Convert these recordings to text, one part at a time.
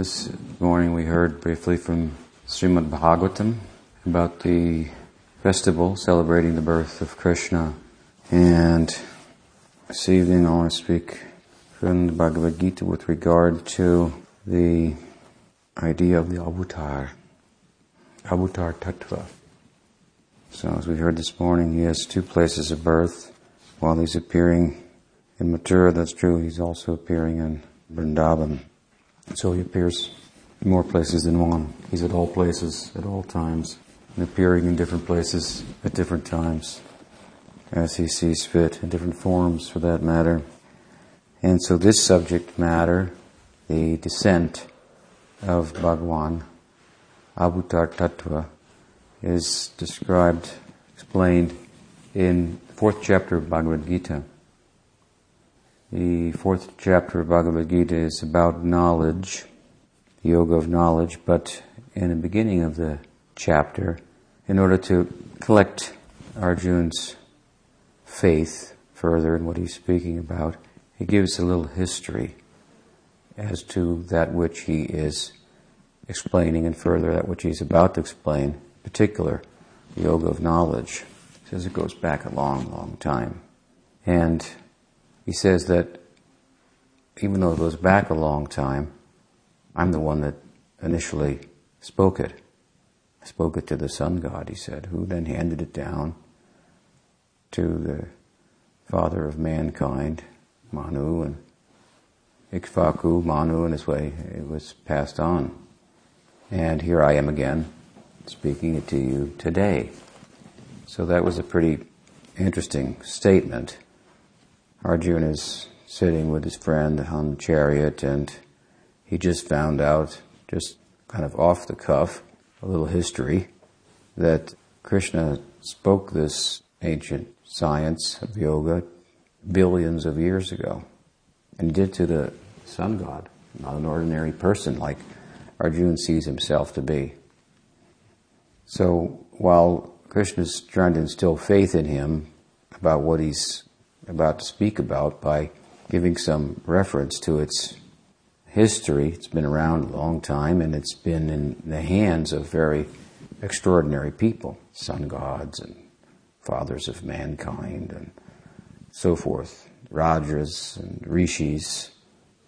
this morning we heard briefly from Srimad Bhagavatam about the festival celebrating the birth of Krishna. And this evening I want to speak from the Bhagavad Gita with regard to the idea of the avatar, avatar tattva. So as we heard this morning, he has two places of birth. While he's appearing in Mathura, that's true, he's also appearing in Vrindavan. So he appears in more places than one. He's at all places at all times and appearing in different places at different times as he sees fit, in different forms for that matter. And so this subject matter, the descent of Bhagwan, Avatar Tattva, is described, explained in the fourth chapter of Bhagavad Gita. The fourth chapter of Bhagavad Gita is about knowledge, yoga of knowledge, but in the beginning of the chapter, in order to collect Arjun's faith further in what he's speaking about, he gives a little history as to that which he is explaining and further that which he's about to explain, in particular, the yoga of knowledge. Says it goes back a long, long time. And he says that even though it goes back a long time, I'm the one that initially spoke it. I spoke it to the sun god, he said, who then handed it down to the father of mankind, Manu, and Ikshvaku, Manu, in this way it was passed on. And here I am again, speaking it to you today. So that was a pretty interesting statement. Arjuna is sitting with his friend on the chariot and he just found out, just kind of off the cuff, a little history, that Krishna spoke this ancient science of yoga billions of years ago. And did to the sun god, not an ordinary person like Arjuna sees himself to be. So while Krishna's trying to instill faith in him about what he's about to speak about by giving some reference to its history. It's been around a long time and it's been in the hands of very extraordinary people, sun gods and fathers of mankind and so forth, rajas and rishis,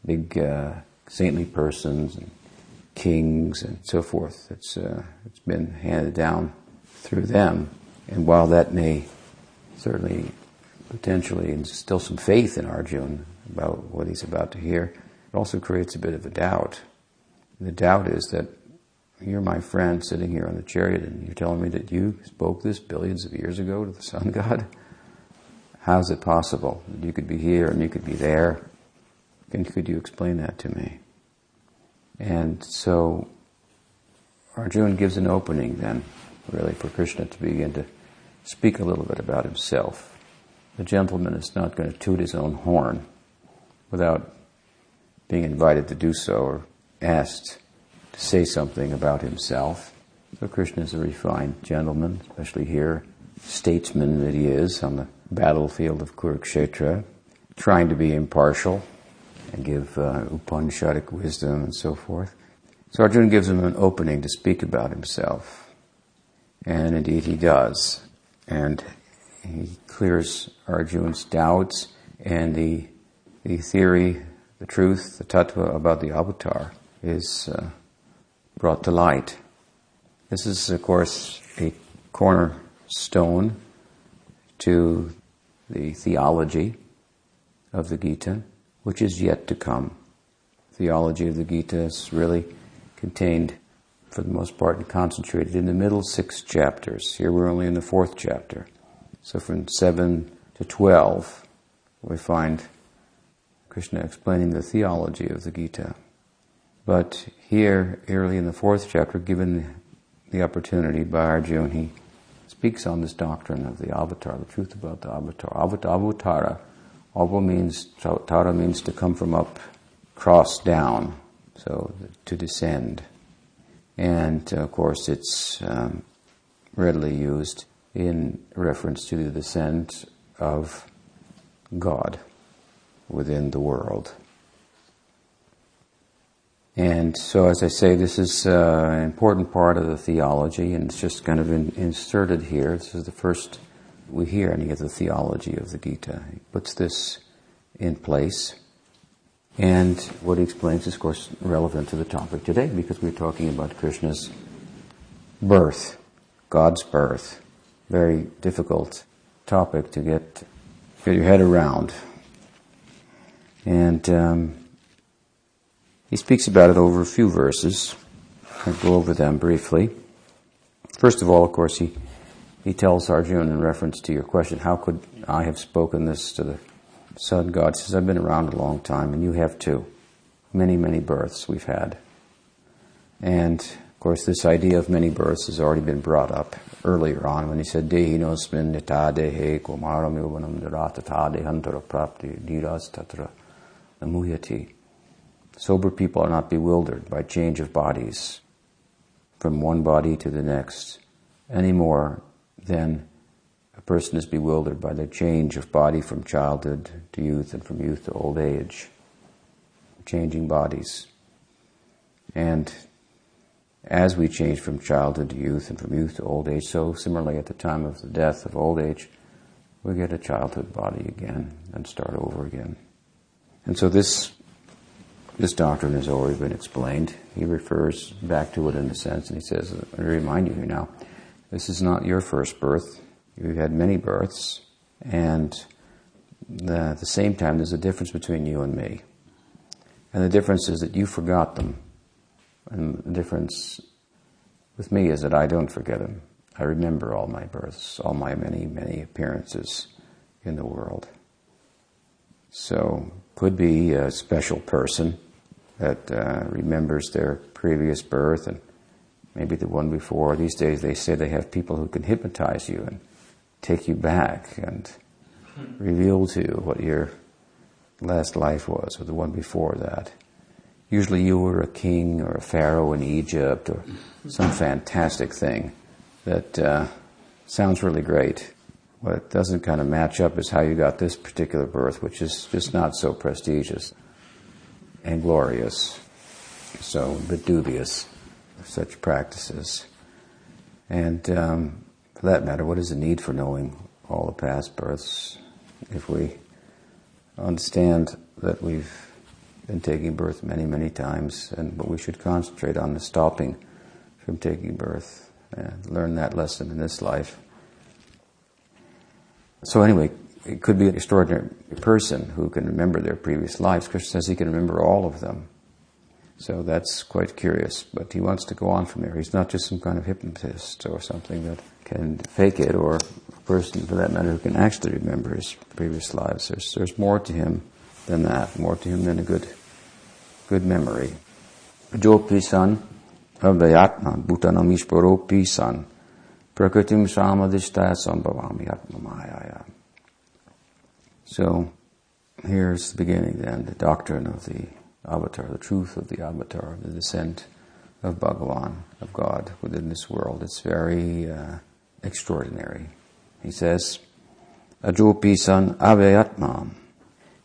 big uh, saintly persons and kings and so forth. It's, uh, it's been handed down through them. And while that may certainly potentially instill some faith in Arjun about what he's about to hear. It also creates a bit of a doubt. The doubt is that you're my friend sitting here on the chariot and you're telling me that you spoke this billions of years ago to the sun god? How's it possible that you could be here and you could be there? And could you explain that to me? And so Arjuna gives an opening then, really, for Krishna to begin to speak a little bit about himself the gentleman is not going to toot his own horn without being invited to do so or asked to say something about himself. So Krishna is a refined gentleman, especially here, statesman that he is on the battlefield of Kurukshetra, trying to be impartial and give uh, Upanishadic wisdom and so forth. So Arjuna gives him an opening to speak about himself. And indeed he does. And he clears Arjun's doubts and the, the theory, the truth, the tattva about the avatar is uh, brought to light. This is, of course, a cornerstone to the theology of the Gita, which is yet to come. Theology of the Gita is really contained, for the most part, and concentrated in the middle six chapters. Here we're only in the fourth chapter. So from 7 to 12, we find Krishna explaining the theology of the Gita. But here, early in the fourth chapter, given the opportunity by Arjuna, he speaks on this doctrine of the avatar, the truth about the avatar. Avatara, ava means, tara means to come from up, cross down, so to descend. And of course, it's um, readily used in reference to the descent of God within the world. And so, as I say, this is uh, an important part of the theology, and it's just kind of in, inserted here. This is the first we hear any of the theology of the Gita. He puts this in place. And what he explains is, of course, relevant to the topic today because we're talking about Krishna's birth, God's birth. Very difficult topic to get, get your head around. And um, he speaks about it over a few verses. I'll go over them briefly. First of all, of course, he, he tells Arjuna in reference to your question, how could I have spoken this to the sun god? He says, I've been around a long time, and you have too. Many, many births we've had. And, course, this idea of many births has already been brought up earlier on when he said, Dehinosmin nita dehe kumaram yuvanam dharatata dehantara prapti niras tatra namuyati. Sober people are not bewildered by change of bodies from one body to the next any more than a person is bewildered by the change of body from childhood to youth and from youth to old age. Changing bodies. And as we change from childhood to youth and from youth to old age, so similarly at the time of the death of old age, we get a childhood body again and start over again. And so this this doctrine has already been explained. He refers back to it in a sense, and he says, I remind you now, this is not your first birth. You've had many births, and the, at the same time, there's a difference between you and me. And the difference is that you forgot them. And the difference with me is that I don't forget them. I remember all my births, all my many, many appearances in the world. So, could be a special person that uh, remembers their previous birth and maybe the one before. These days they say they have people who can hypnotize you and take you back and reveal to you what your last life was or the one before that. Usually you were a king or a pharaoh in Egypt or some fantastic thing that uh, sounds really great. What doesn't kind of match up is how you got this particular birth, which is just not so prestigious and glorious. So, but dubious of such practices. And um, for that matter, what is the need for knowing all the past births if we understand that we've been taking birth many, many times, and what we should concentrate on is stopping from taking birth and learn that lesson in this life. So anyway, it could be an extraordinary person who can remember their previous lives. Krishna says he can remember all of them. So that's quite curious. But he wants to go on from there. He's not just some kind of hypnotist or something that can fake it, or a person, for that matter, who can actually remember his previous lives. There's, there's more to him than that, more to him than a good, good memory. Jopi san, avayatma, bhutanam ishvaro san, prakritim samadhishtaya sambhavami atma mayaya. So here's the beginning then, the doctrine of the avatar, the truth of the avatar, the descent of Bhagavan, of God within this world. It's very uh, extraordinary. He says, Ajopi san avayatma.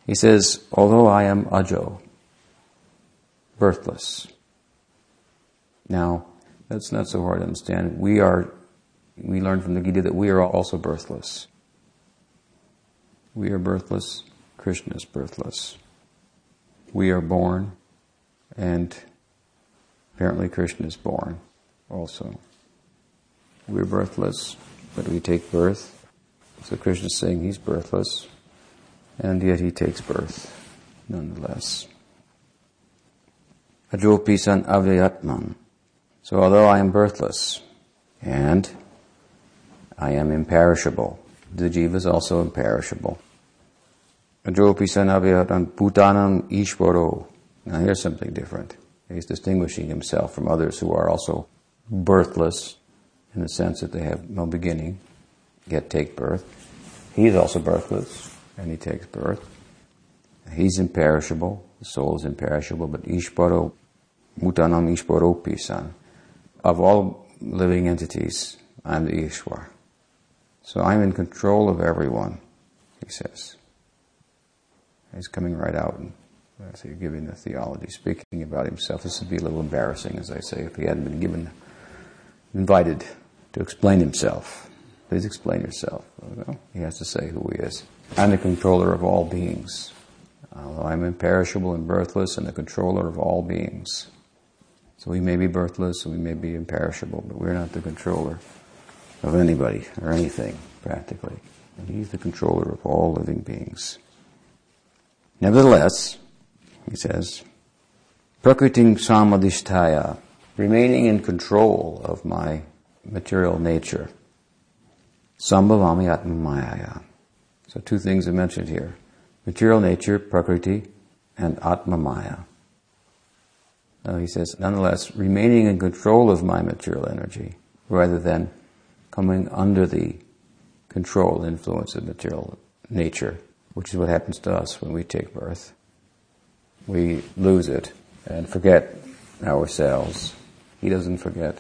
He says, although I am Ajo, birthless. Now, that's not so hard to understand. We are, we learn from the Gita that we are also birthless. We are birthless. Krishna is birthless. We are born, and apparently Krishna is born also. We're birthless, but we take birth. So Krishna is saying he's birthless, and yet he takes birth nonetheless. Ajopi san avyatman. So although I am birthless, and I am imperishable, the jiva is also imperishable. Ajopi Sanavyatam Bhutanam Ishvaro. Now here's something different. He's distinguishing himself from others who are also birthless in the sense that they have no beginning, yet take birth. He's also birthless, and he takes birth. He's imperishable, the soul is imperishable, but Ishvaro, Bhutanam Ishvaro Pisan. Of all living entities, I'm the Ishwar. So I'm in control of everyone, he says. He's coming right out and uh, So you're giving the theology, speaking about himself. This would be a little embarrassing, as I say, if he hadn't been given, invited to explain himself. Please explain yourself. Well, he has to say who he is. I'm the controller of all beings. Although I'm imperishable and birthless and the controller of all beings. So we may be birthless, and we may be imperishable, but we're not the controller of anybody or anything, practically. And he's the controller of all living beings. Nevertheless, he says, Prakriting samadhisthaya, remaining in control of my material nature. Sambhavami atma So two things are mentioned here. Material nature, prakriti, and atma maya. Now he says, nonetheless, remaining in control of my material energy, rather than coming under the control influence of material nature, which is what happens to us when we take birth. We lose it and forget ourselves. He doesn't forget.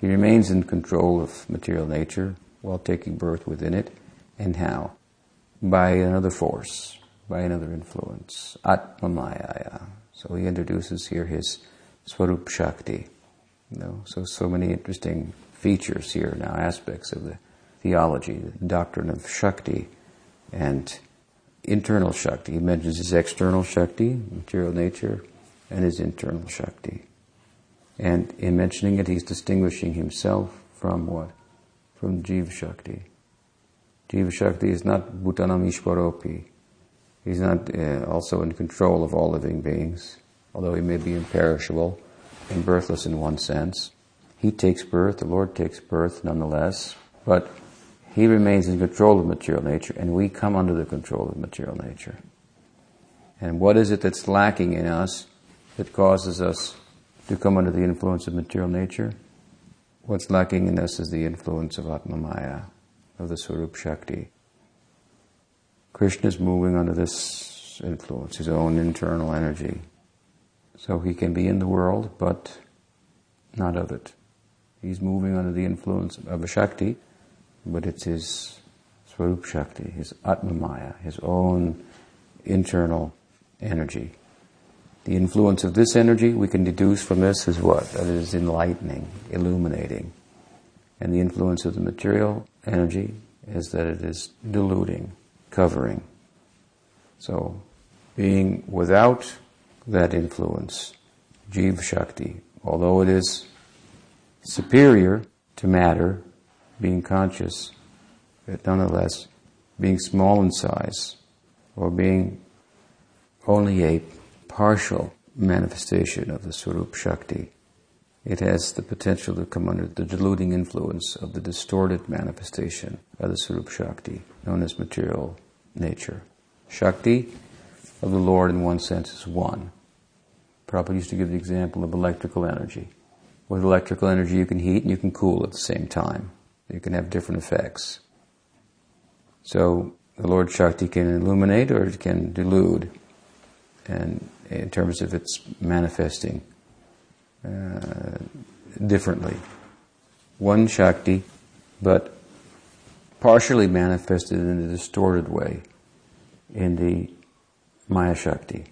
He remains in control of material nature while taking birth within it. And how? By another force, by another influence. Atmamaya. So he introduces here his Swarup Shakti. You know, so, so many interesting features here now, aspects of the theology, the doctrine of Shakti and internal Shakti. He mentions his external Shakti, material nature, and his internal Shakti. And in mentioning it, he's distinguishing himself from what? From Jiva Shakti. Jiva Shakti is not Bhutanam Ishwaropi. He's not uh, also in control of all living beings, although he may be imperishable and birthless in one sense. He takes birth, the Lord takes birth nonetheless, but he remains in control of material nature, and we come under the control of material nature. And what is it that's lacking in us that causes us to come under the influence of material nature? What's lacking in us is the influence of Atma Maya, of the Swarup Shakti. Krishna is moving under this influence, his own internal energy. So he can be in the world, but not of it. He's moving under the influence of a Shakti, but it's his Swarup Shakti, his Atma Maya, his own internal energy. The influence of this energy we can deduce from this is what? That is enlightening, illuminating. And the influence of the material energy is that it is diluting, covering. So, being without that influence, Jiva Shakti, although it is superior to matter, being conscious, but nonetheless being small in size or being only a partial manifestation of the Swarup Shakti. It has the potential to come under the diluting influence of the distorted manifestation of the Swarup Shakti, known as material nature. Shakti of the Lord, in one sense, is one. Prabhupada used to give the example of electrical energy. With electrical energy, you can heat and you can cool at the same time. You can have different effects. So the Lord Shakti can illuminate or it can delude, and in terms of its manifesting uh, differently. One Shakti, but partially manifested in a distorted way in the Maya Shakti.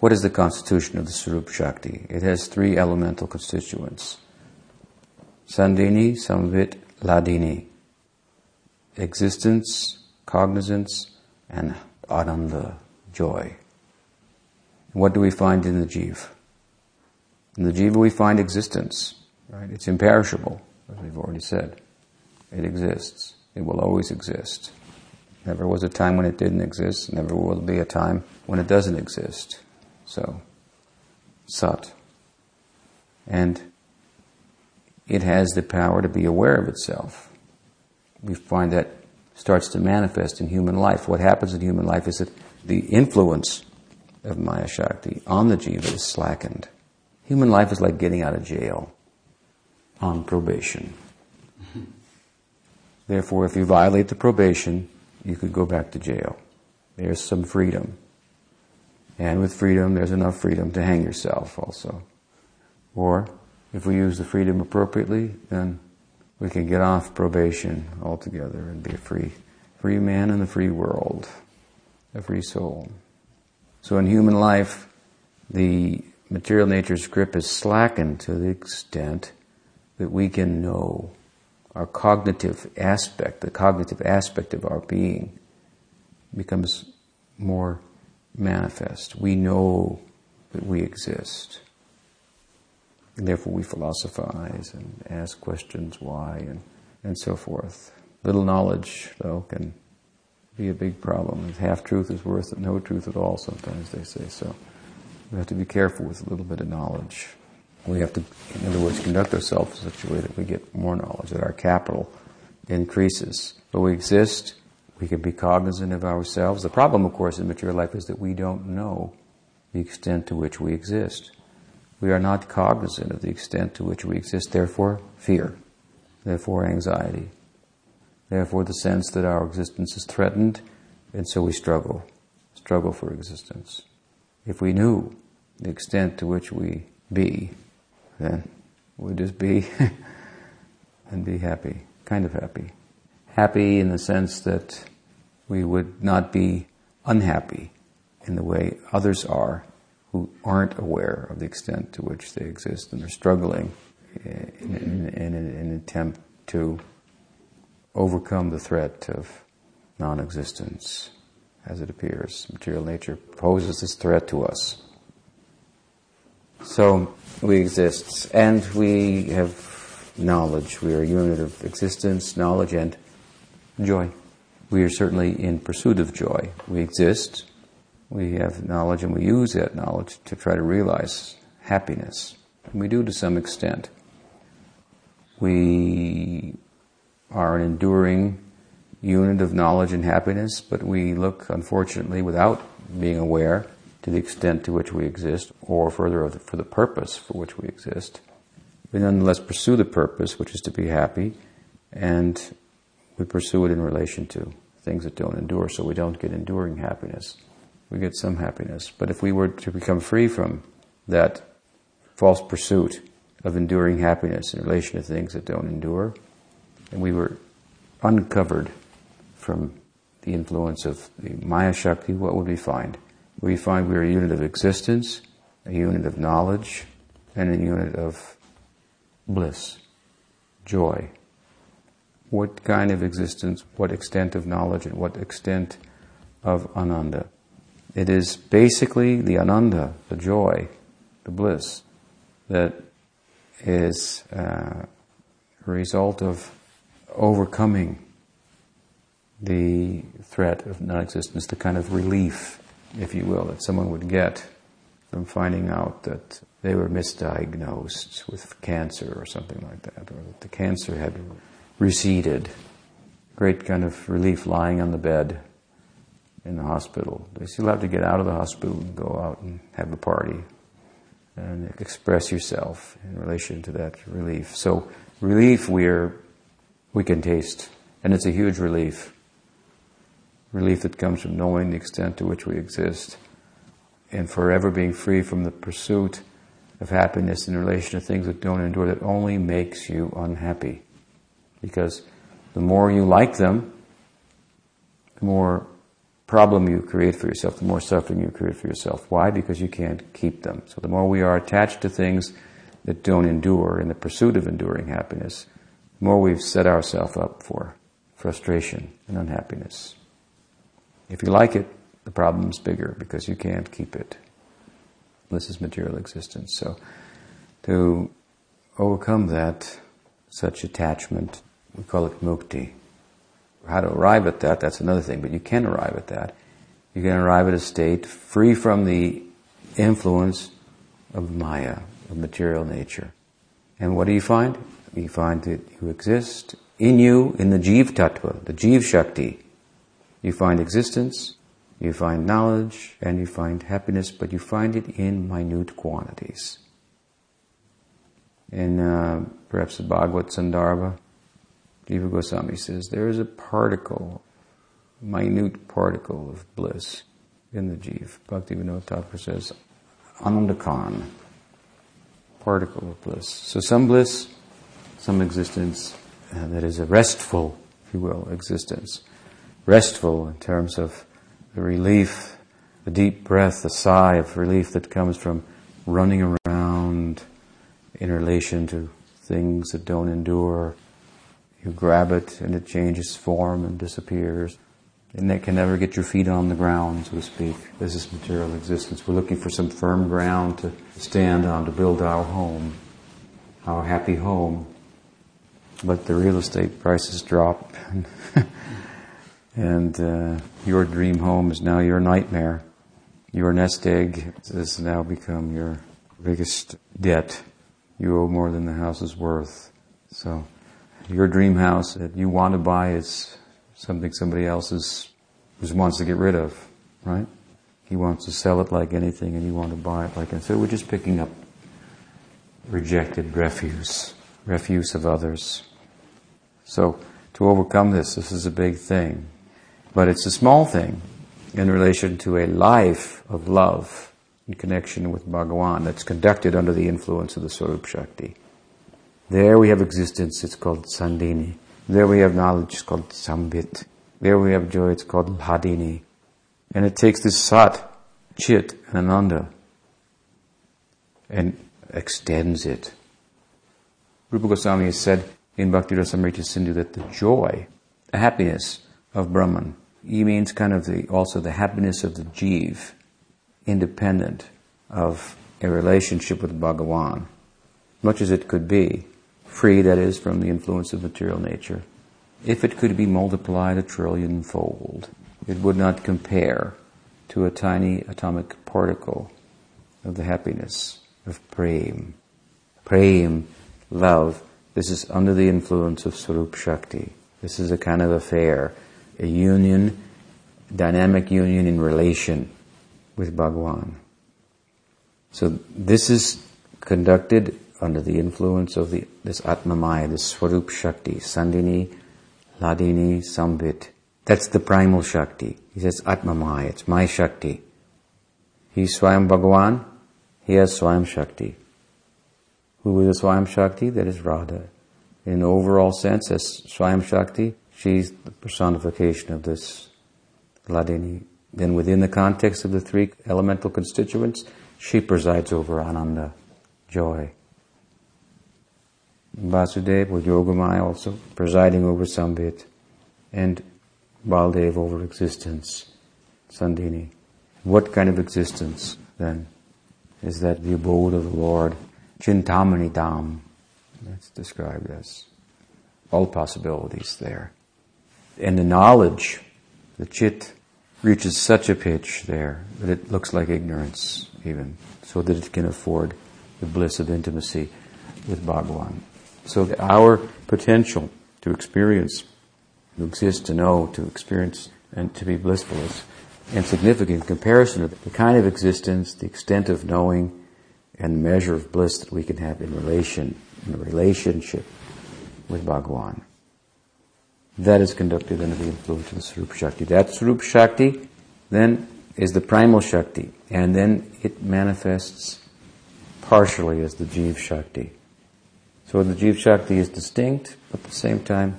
What is the constitution of the Swarup Shakti? It has three elemental constituents. Sandini, Samvit, Hladini. Existence, cognizance, and ananda, joy. What do we find in the jiva? In the jiva we find existence, right? It's imperishable, as we've already said. It exists. It will always exist. Never was a time when it didn't exist. Never will be a time when it doesn't exist. So, sat. And it has the power to be aware of itself. We find that starts to manifest in human life. What happens in human life is that the influence of Maya Shakti on the jiva is slackened. Human life is like getting out of jail on probation. Therefore, if you violate the probation, you could go back to jail. There's some freedom. And with freedom, there's enough freedom to hang yourself also. Or if we use the freedom appropriately, then we can get off probation altogether and be a free, free man in the free world, a free soul. So in human life, the material nature's grip is slackened to the extent that we can know our cognitive aspect, the cognitive aspect of our being becomes more manifest. We know that we exist. And therefore we philosophize and ask questions why and, and so forth. Little knowledge, though, can be a big problem. Half truth is worth no truth at all, sometimes they say. So we have to be careful with a little bit of knowledge. We have to, in other words, conduct ourselves in such a way that we get more knowledge, that our capital increases. But we exist, we can be cognizant of ourselves. The problem, of course, in material life is that we don't know the extent to which we exist. We are not cognizant of the extent to which we exist, therefore, fear, therefore, anxiety, therefore, the sense that our existence is threatened, and so we struggle, struggle for existence. If we knew the extent to which we be, then we'd just be and be happy, kind of happy. Happy in the sense that we would not be unhappy in the way others are who aren't aware of the extent to which they exist and are struggling in, in, in, in an attempt to overcome the threat of non-existence as it appears. Material nature poses this threat to us. So we exist and we have knowledge. We are a unit of existence, knowledge, and joy. We are certainly in pursuit of joy. We exist, we have knowledge, and we use that knowledge to try to realize happiness. And we do to some extent. We are an enduring unit of knowledge and happiness, but we look, unfortunately, without being aware to the extent to which we exist, or further for the purpose for which we exist. We nonetheless pursue the purpose, which is to be happy, and we pursue it in relation to things that don't endure, so we don't get enduring happiness. We get some happiness. But if we were to become free from that false pursuit of enduring happiness in relation to things that don't endure, and we were uncovered from the influence of the Maya Shakti, what would we find? We find we're a unit of existence, a unit of knowledge, and a unit of bliss, joy. What kind of existence, what extent of knowledge, and what extent of ananda? It is basically the ananda, the joy, the bliss, that is uh, a result of overcoming the threat of non-existence, the kind of relief, if you will, that someone would get from finding out that they were misdiagnosed with cancer or something like that, or that the cancer had receded. Great kind of relief lying on the bed in the hospital. They still have to get out of the hospital and go out and have a party and express yourself in relation to that relief. So relief we're, we can taste, and it's a huge relief relief that comes from knowing the extent to which we exist and forever being free from the pursuit of happiness in relation to things that don't endure, that only makes you unhappy. Because the more you like them, the more problem you create for yourself, the more suffering you create for yourself. Why? Because you can't keep them. So the more we are attached to things that don't endure in the pursuit of enduring happiness, the more we've set ourselves up for frustration and unhappiness. If you like it, the problem's bigger because you can't keep it. This is material existence. So to overcome that, such attachment, we call it mukti. How to arrive at that, that's another thing, but you can arrive at that. You can arrive at a state free from the influence of Maya, of material nature. And what do you find? You find that you exist in you, in the Jiv Tattva, the Jiv Shakti, you find existence, you find knowledge, and you find happiness, but you find it in minute quantities. In uh, perhaps the Bhagavad Sandarbha, Jiva Goswami says there is a particle, minute particle of bliss in the Jiv. Bhaktivinoda Thakur says, Anandakan, particle of bliss. So some bliss, some existence uh, that is a restful, if you will, existence restful in terms of the relief the deep breath, the sigh of relief that comes from running around in relation to things that don't endure. You grab it and it changes form and disappears. And it can never get your feet on the ground, so to speak. This is material existence. We're looking for some firm ground to stand on to build our home, our happy home. But the real estate prices drop, and uh, your dream home is now your nightmare. Your nest egg has now become your biggest debt. You owe more than the house is worth. So, your dream house that you want to buy is something somebody else is, wants to get rid of, right? He wants to sell it like anything and you want to buy it like anything. So we're just picking up rejected refuse, refuse of others. So to overcome this, this is a big thing. But it's a small thing in relation to a life of love in connection with Bhagawan that's conducted under the influence of the Swarup Shakti. There we have existence, it's called Sandini. There we have knowledge, it's called Sambit. There we have joy, it's called Hladini. And it takes this Sat, Chit, and Ananda and extends it. Rupa Goswami has said in Bhakti Rasamrita Sindhu that the joy, the happiness of Brahman, he means kind of the, also the happiness of the jiv, independent of a relationship with Bhagawan, much as it could be, free, that is, from the influence of material nature. If it could be multiplied a trillion fold, it would not compare to a tiny atomic particle of the happiness of prem. Prem, love, this is under the influence of Swarup Shakti. This is a kind of affair, a union, dynamic union in relation with Bhagwan. So this is conducted under the influence of the, this Atmamaya, this Swarup Shakti, Sandini, Hladini, Sambit. That's the primal Shakti. He says Atmamaya, it's my Shakti. He's Swayam Bhagawan, he has Swayam Shakti. Who is Swayam Shakti? That is Radha. In the overall sense, as Swayam Shakti, she's the personification of this Hladini. Then within the context of the three elemental constituents, she presides over Ananda, joy. Vasudeva with Yogamaya also presiding over Sambit, and Baldev over existence, Sandini. What kind of existence then is that the abode of the Lord? Chintamani Dham, that's described as all possibilities there. And the knowledge, the chit, reaches such a pitch there that it looks like ignorance even, so that it can afford the bliss of intimacy with Bhagavan. So our potential to experience, to exist, to know, to experience, and to be blissful is insignificant in comparison to the kind of existence, the extent of knowing, and the measure of bliss that we can have in relation, in a relationship with Bhagawan. That is conducted under the influence of the Swarup Shakti. That Swarup Shakti then is the primal Shakti, and then it manifests partially as the Jiv Shakti. So the Jiv Shakti is distinct, but at the same time,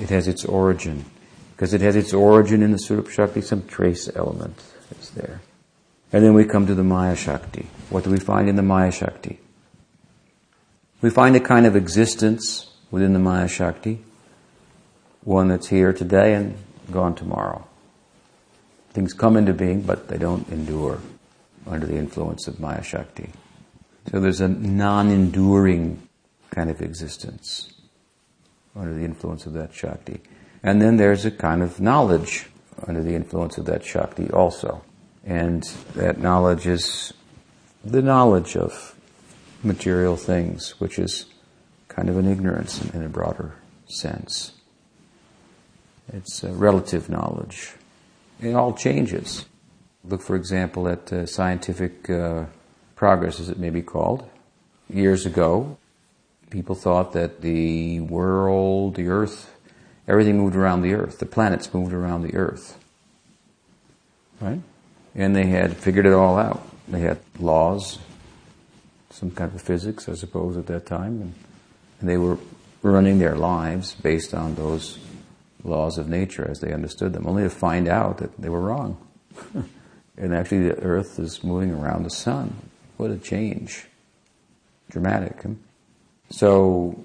it has its origin. Because it has its origin in the Swarup Shakti, some trace element is there. And then we come to the Maya Shakti. What do we find in the Maya Shakti? We find a kind of existence within the Maya Shakti, one that's here today and gone tomorrow. Things come into being, but they don't endure under the influence of Maya Shakti. So there's a non-enduring kind of existence under the influence of that Shakti. And then there's a kind of knowledge under the influence of that Shakti also. And that knowledge is the knowledge of material things, which is kind of an ignorance in, a broader sense. It's relative knowledge. It all changes. Look, for example, at uh, scientific uh, progress, as it may be called. Years ago, people thought that the world, the earth, everything moved around the earth. The planets moved around the earth. Right? And they had figured it all out. They had laws, some kind of physics, I suppose, at that time. And, and they were running their lives based on those laws of nature as they understood them, only to find out that they were wrong. and actually the earth is moving around the sun. What a change. Dramatic. So,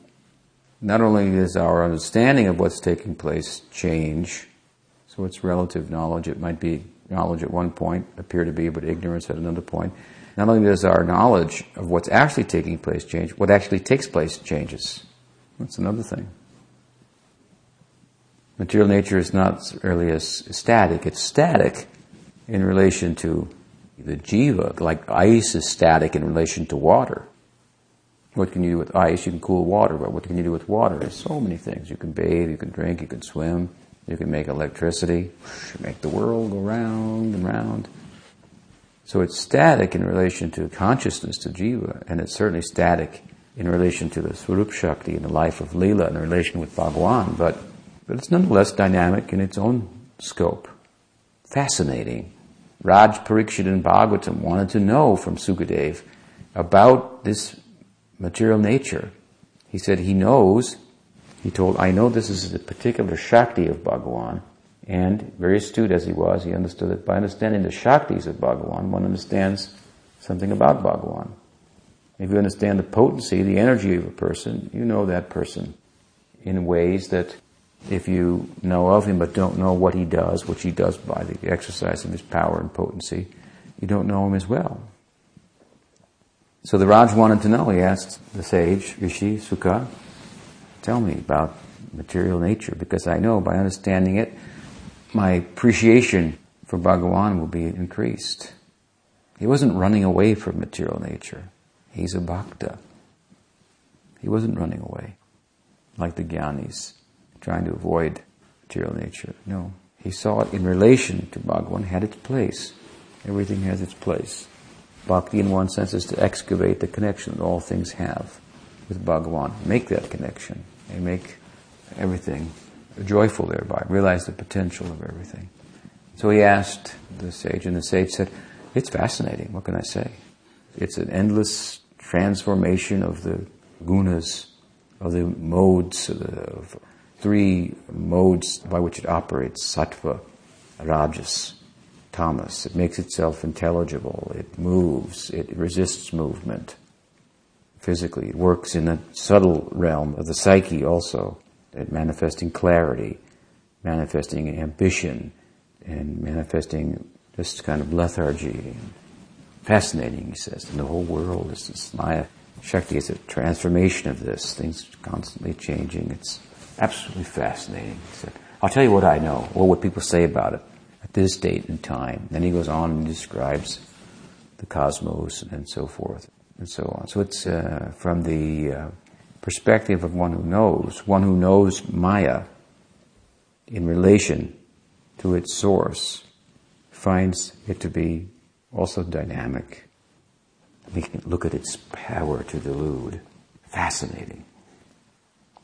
not only does our understanding of what's taking place change, so it's relative knowledge, it might be knowledge at one point, appear to be, but ignorance at another point. Not only does our knowledge of what's actually taking place change, what actually takes place changes. That's another thing. Material nature is not really as static. It's static in relation to the jiva, like ice is static in relation to water. What can you do with ice? You can cool water, but what can you do with water? There's so many things. You can bathe, you can drink, you can swim, you can make electricity, make the world go round and round. So it's static in relation to consciousness, to jiva, and it's certainly static in relation to the Swarup Shakti and the life of Leela in relation with Bhagwan, but but it's nonetheless dynamic in its own scope. Fascinating. Raj Parikshit in Bhagavatam wanted to know from Sukadev about this material nature. He said he knows, he told, I know this is the particular Shakti of Bhagawan, and very astute as he was, he understood that by understanding the Shaktis of Bhagawan, one understands something about Bhagawan. If you understand the potency, the energy of a person, you know that person in ways that if you know of him but don't know what he does, which he does by the exercise of his power and potency, you don't know him as well. So the Raj wanted to know. He asked the sage, Rishi, Sukha, tell me about material nature, because I know by understanding it, my appreciation for Bhagawan will be increased. He wasn't running away from material nature. He's a bhakta. He wasn't running away, like the Gyanis trying to avoid material nature. No. He saw it in relation to Bhagavan, had its place. Everything has its place. Bhakti, in one sense, is to excavate the connection that all things have with Bhagavan. Make that connection and make everything joyful thereby. Realize the potential of everything. So he asked the sage, and the sage said, It's fascinating. What can I say? It's an endless transformation of the gunas, of the modes, of three modes by which it operates sattva, rajas, tamas. It makes itself intelligible, it moves, it resists movement physically. It works in the subtle realm of the psyche also, manifesting clarity, manifesting ambition, and manifesting this kind of lethargy. Fascinating, he says. And the whole world is this Maya Shakti is a transformation of this. Things constantly changing. It's absolutely fascinating. He said, I'll tell you what I know, or what people say about it at this date and time. Then he goes on and describes the cosmos and so forth and so on. So it's uh, from the uh, perspective of one who knows, one who knows Maya in relation to its source, finds it to be also dynamic. We can look at its power to delude. Fascinating.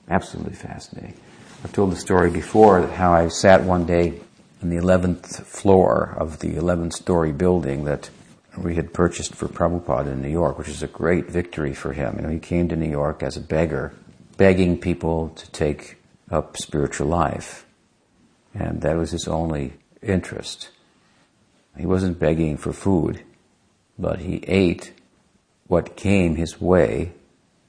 Absolutely fascinating. I've told the story before that how I sat one day on the 11th floor of the 11 story building that we had purchased for Prabhupada in New York, which is a great victory for him. You know, he came to New York as a beggar, begging people to take up spiritual life. And that was his only interest. He wasn't begging for food, but he ate what came his way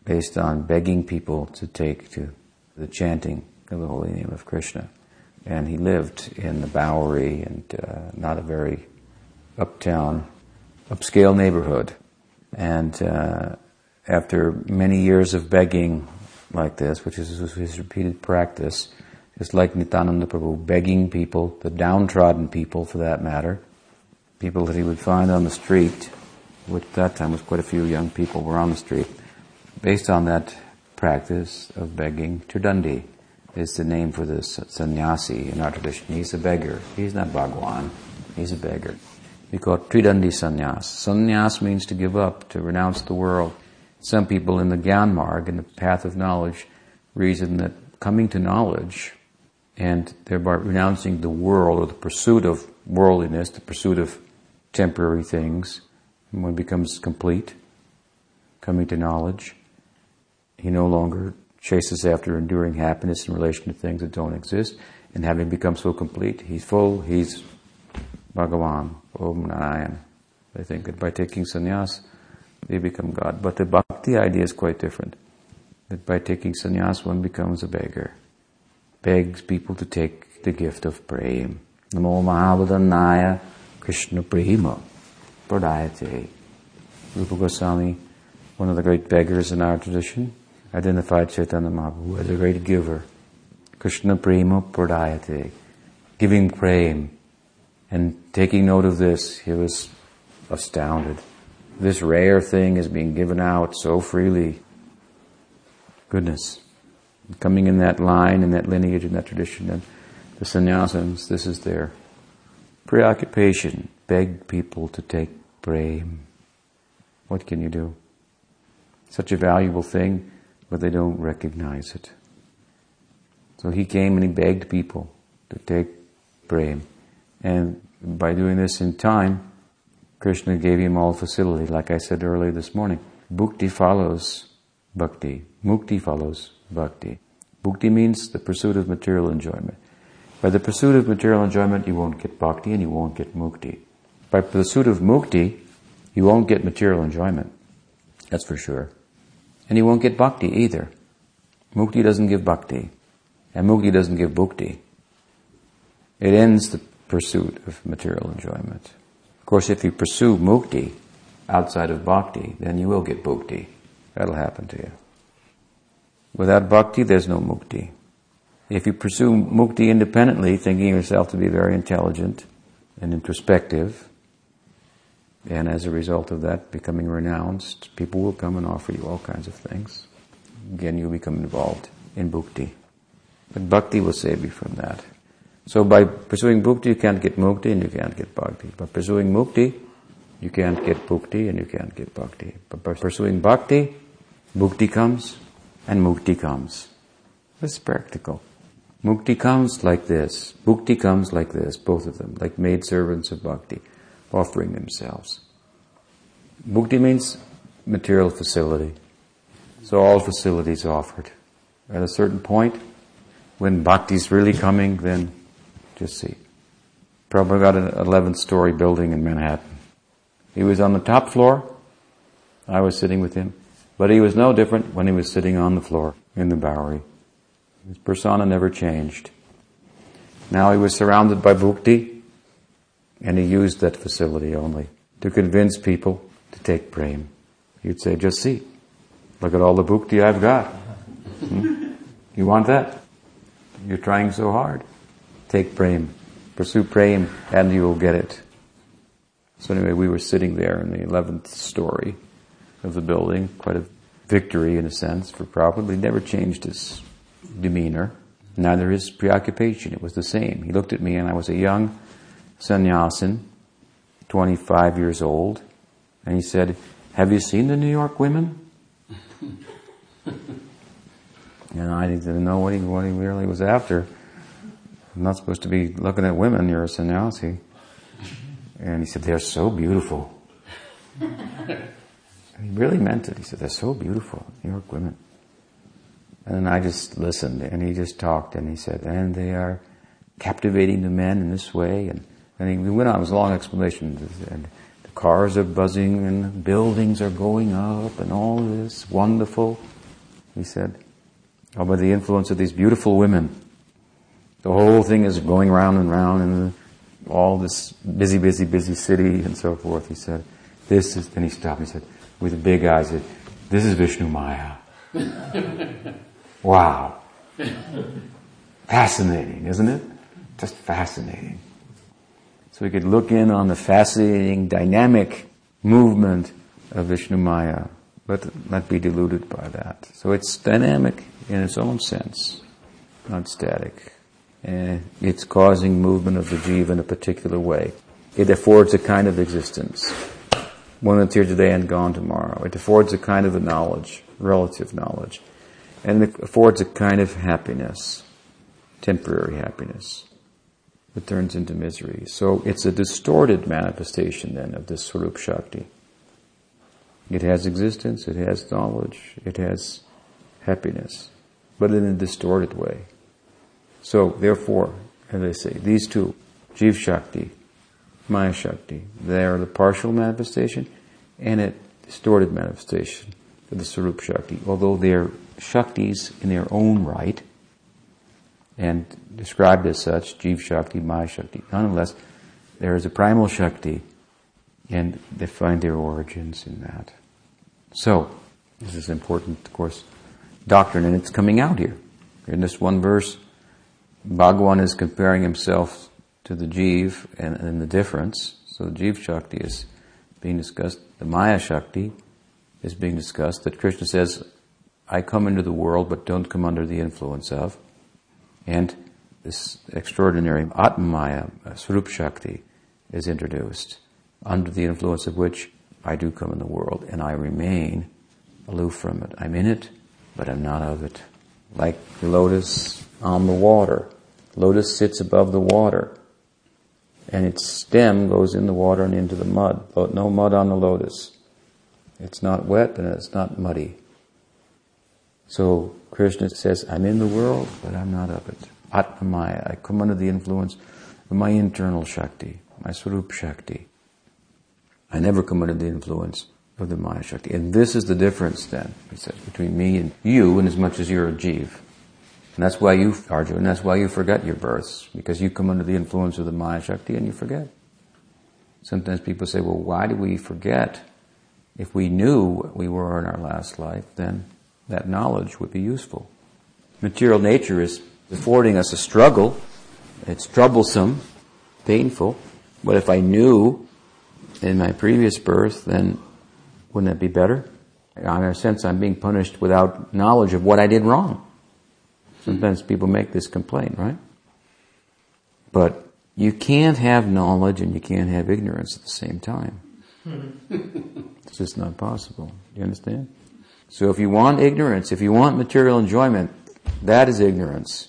based on begging people to take to the chanting of the holy name of Krishna. And he lived in the Bowery and uh, not a very uptown, upscale neighborhood. And uh, after many years of begging like this, which is his repeated practice, just like Nityananda Prabhu, begging people, the downtrodden people for that matter, people that he would find on the street, which at that time was quite a few young people were on the street, Based on that practice of begging, Tridandi is the name for the sannyasi in our tradition. He's a beggar. He's not Bhagwan. He's a beggar. We call it Tridandi sannyas. Sannyas means to give up, to renounce the world. Some people in the Gyan Marg, in the path of knowledge, reason that coming to knowledge and thereby renouncing the world or the pursuit of worldliness, the pursuit of temporary things, one becomes complete, coming to knowledge, he no longer chases after enduring happiness in relation to things that don't exist. And having become so complete, he's full, he's Bhagavan, Om Narayan. They think that by taking sannyas, they become God. But the bhakti idea is quite different. That by taking sannyas, one becomes a beggar. Begs people to take the gift of prema. Namo Mahavadannaya Krishna Prema Pradayate. Rupa Goswami, one of the great beggars in our tradition, identified Chaitanya Mahaprabhu as a great giver. Krishna Prema Pradayate. Giving prema. And taking note of this, he was astounded. This rare thing is being given out so freely. Goodness. Coming in that line, in that lineage, in that tradition, and the sannyasins, this is their preoccupation. Beg people to take prema. What can you do? Such a valuable thing, but they don't recognize it. So he came and he begged people to take prema. And by doing this in time, Krishna gave him all facility. Like I said earlier this morning, bhukti follows bhakti. Mukti follows bhakti. Bhukti means the pursuit of material enjoyment. By the pursuit of material enjoyment, you won't get bhakti and you won't get mukti. By pursuit of mukti, you won't get material enjoyment. That's for sure. And you won't get bhakti either. Mukti doesn't give bhakti. And mukti doesn't give bhukti. It ends the pursuit of material enjoyment. Of course, if you pursue mukti outside of bhakti, then you will get bhukti. That'll happen to you. Without bhakti, there's no mukti. If you pursue mukti independently, thinking yourself to be very intelligent and introspective, and as a result of that becoming renounced, people will come and offer you all kinds of things. Again, you become involved in bhukti. But bhakti will save you from that. So by pursuing bhukti, you can't get mukti and you can't get bhakti. By pursuing mukti, you can't get bhukti and you can't get bhakti. But by pursuing bhakti, bhukti comes and mukti comes. It's practical. Mukti comes like this. Bhukti comes like this, both of them, like maidservants of bhakti, offering themselves. Bhukti means material facility. So all facilities offered. At a certain point, when bhakti is really coming, then just see. Prabhupada got an 11 story building in Manhattan. He was on the top floor. I was sitting with him. But he was no different when he was sitting on the floor in the Bowery. His persona never changed. Now he was surrounded by bhukti, and he used that facility only to convince people to take prema. He'd say, just see, look at all the bhukti I've got. Hmm? You want that? You're trying so hard. Take prema. Pursue prema and you will get it. So anyway, we were sitting there in the 11th story of the building, quite a victory in a sense for Prabhupada. He never changed his demeanor, neither his preoccupation. It was the same. He looked at me and I was a young sannyasin, 25 years old, and he said, have you seen the New York women? and I didn't know what he, what he really was after. I'm not supposed to be looking at women, you're a sannyasi. And he said, they're so beautiful. and he really meant it. He said, they're so beautiful, New York women. And I just listened and he just talked and he said, and they are captivating the men in this way. And, and he went on, it was a long explanation. And the cars are buzzing and buildings are going up and all this wonderful. He said, oh, by the influence of these beautiful women. The whole thing is going round and round in all this busy, busy, busy city and so forth. He said, this is, then he stopped, and he said, with big eyes, said, this is Vishnu Maya. wow. Fascinating, isn't it? Just fascinating. So we could look in on the fascinating, dynamic movement of Vishnu Maya, but not be deluded by that. So it's dynamic in its own sense, not static And it's causing movement of the jiva in a particular way. It affords a kind of existence. One that's here today and gone tomorrow. It affords a kind of a knowledge, relative knowledge. And it affords a kind of happiness, temporary happiness, that turns into misery. So it's a distorted manifestation then of this Swarup Shakti. It has existence, it has knowledge, it has happiness, but in a distorted way. So therefore, as I say, these two, Jiv Shakti Maya Shakti. They are the partial manifestation and a distorted manifestation of the Swarup Shakti. Although they're Shaktis in their own right and described as such, Jiv Shakti, Maya Shakti, nonetheless, there is a primal Shakti and they find their origins in that. So, this is important, of course, doctrine, and it's coming out here. In this one verse, Bhagavan is comparing himself to the Jiv and, and the difference. So the Jiv Shakti is being discussed, the Maya Shakti is being discussed, that Krishna says, I come into the world but don't come under the influence of. And this extraordinary Atmamaya, uh, Swarup Shakti, is introduced, under the influence of which I do come in the world and I remain aloof from it. I'm in it, but I'm not of it. Like the lotus on the water. Lotus sits above the water and its stem goes in the water and into the mud. No mud on the lotus. It's not wet and it's not muddy. So Krishna says, I'm in the world, but I'm not of it. Atmamaya. I come under the influence of my internal Shakti, my Swarup Shakti. I never come under the influence of the Maya Shakti. And this is the difference then, he says, between me and you, in as much as you're a Jiv. And that's why you, Arjuna, and that's why you forget your births, because you come under the influence of the Maya Shakti and you forget. Sometimes people say, well, why do we forget? If we knew what we were in our last life, then that knowledge would be useful. Material nature is affording us a struggle. It's troublesome, painful. But if I knew in my previous birth, then wouldn't it be better? In a sense, I'm being punished without knowledge of what I did wrong. Sometimes people make this complaint, right? But you can't have knowledge and you can't have ignorance at the same time. it's just not possible. You understand? So if you want ignorance, if you want material enjoyment, that is ignorance.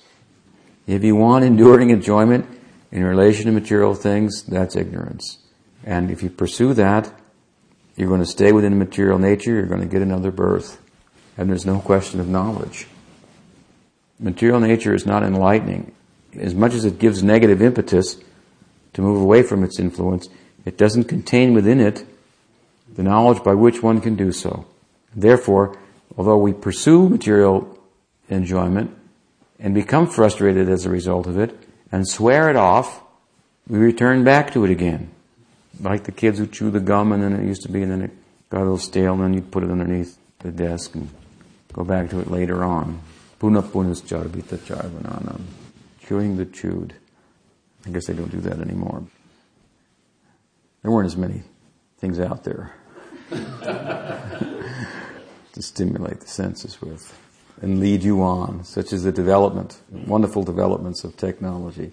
If you want enduring enjoyment in relation to material things, that's ignorance. And if you pursue that, you're going to stay within material nature, you're going to get another birth. And there's no question of knowledge. Material nature is not enlightening. As much as it gives negative impetus to move away from its influence, it doesn't contain within it the knowledge by which one can do so. Therefore, although we pursue material enjoyment and become frustrated as a result of it and swear it off, we return back to it again like the kids who chew the gum and then it used to be and then it got a little stale and then you'd put it underneath the desk and go back to it later on. Puna punas charbita charvananam. Chewing the chewed. I guess they don't do that anymore. There weren't as many things out there to stimulate the senses with and lead you on, such as the development, wonderful developments of technology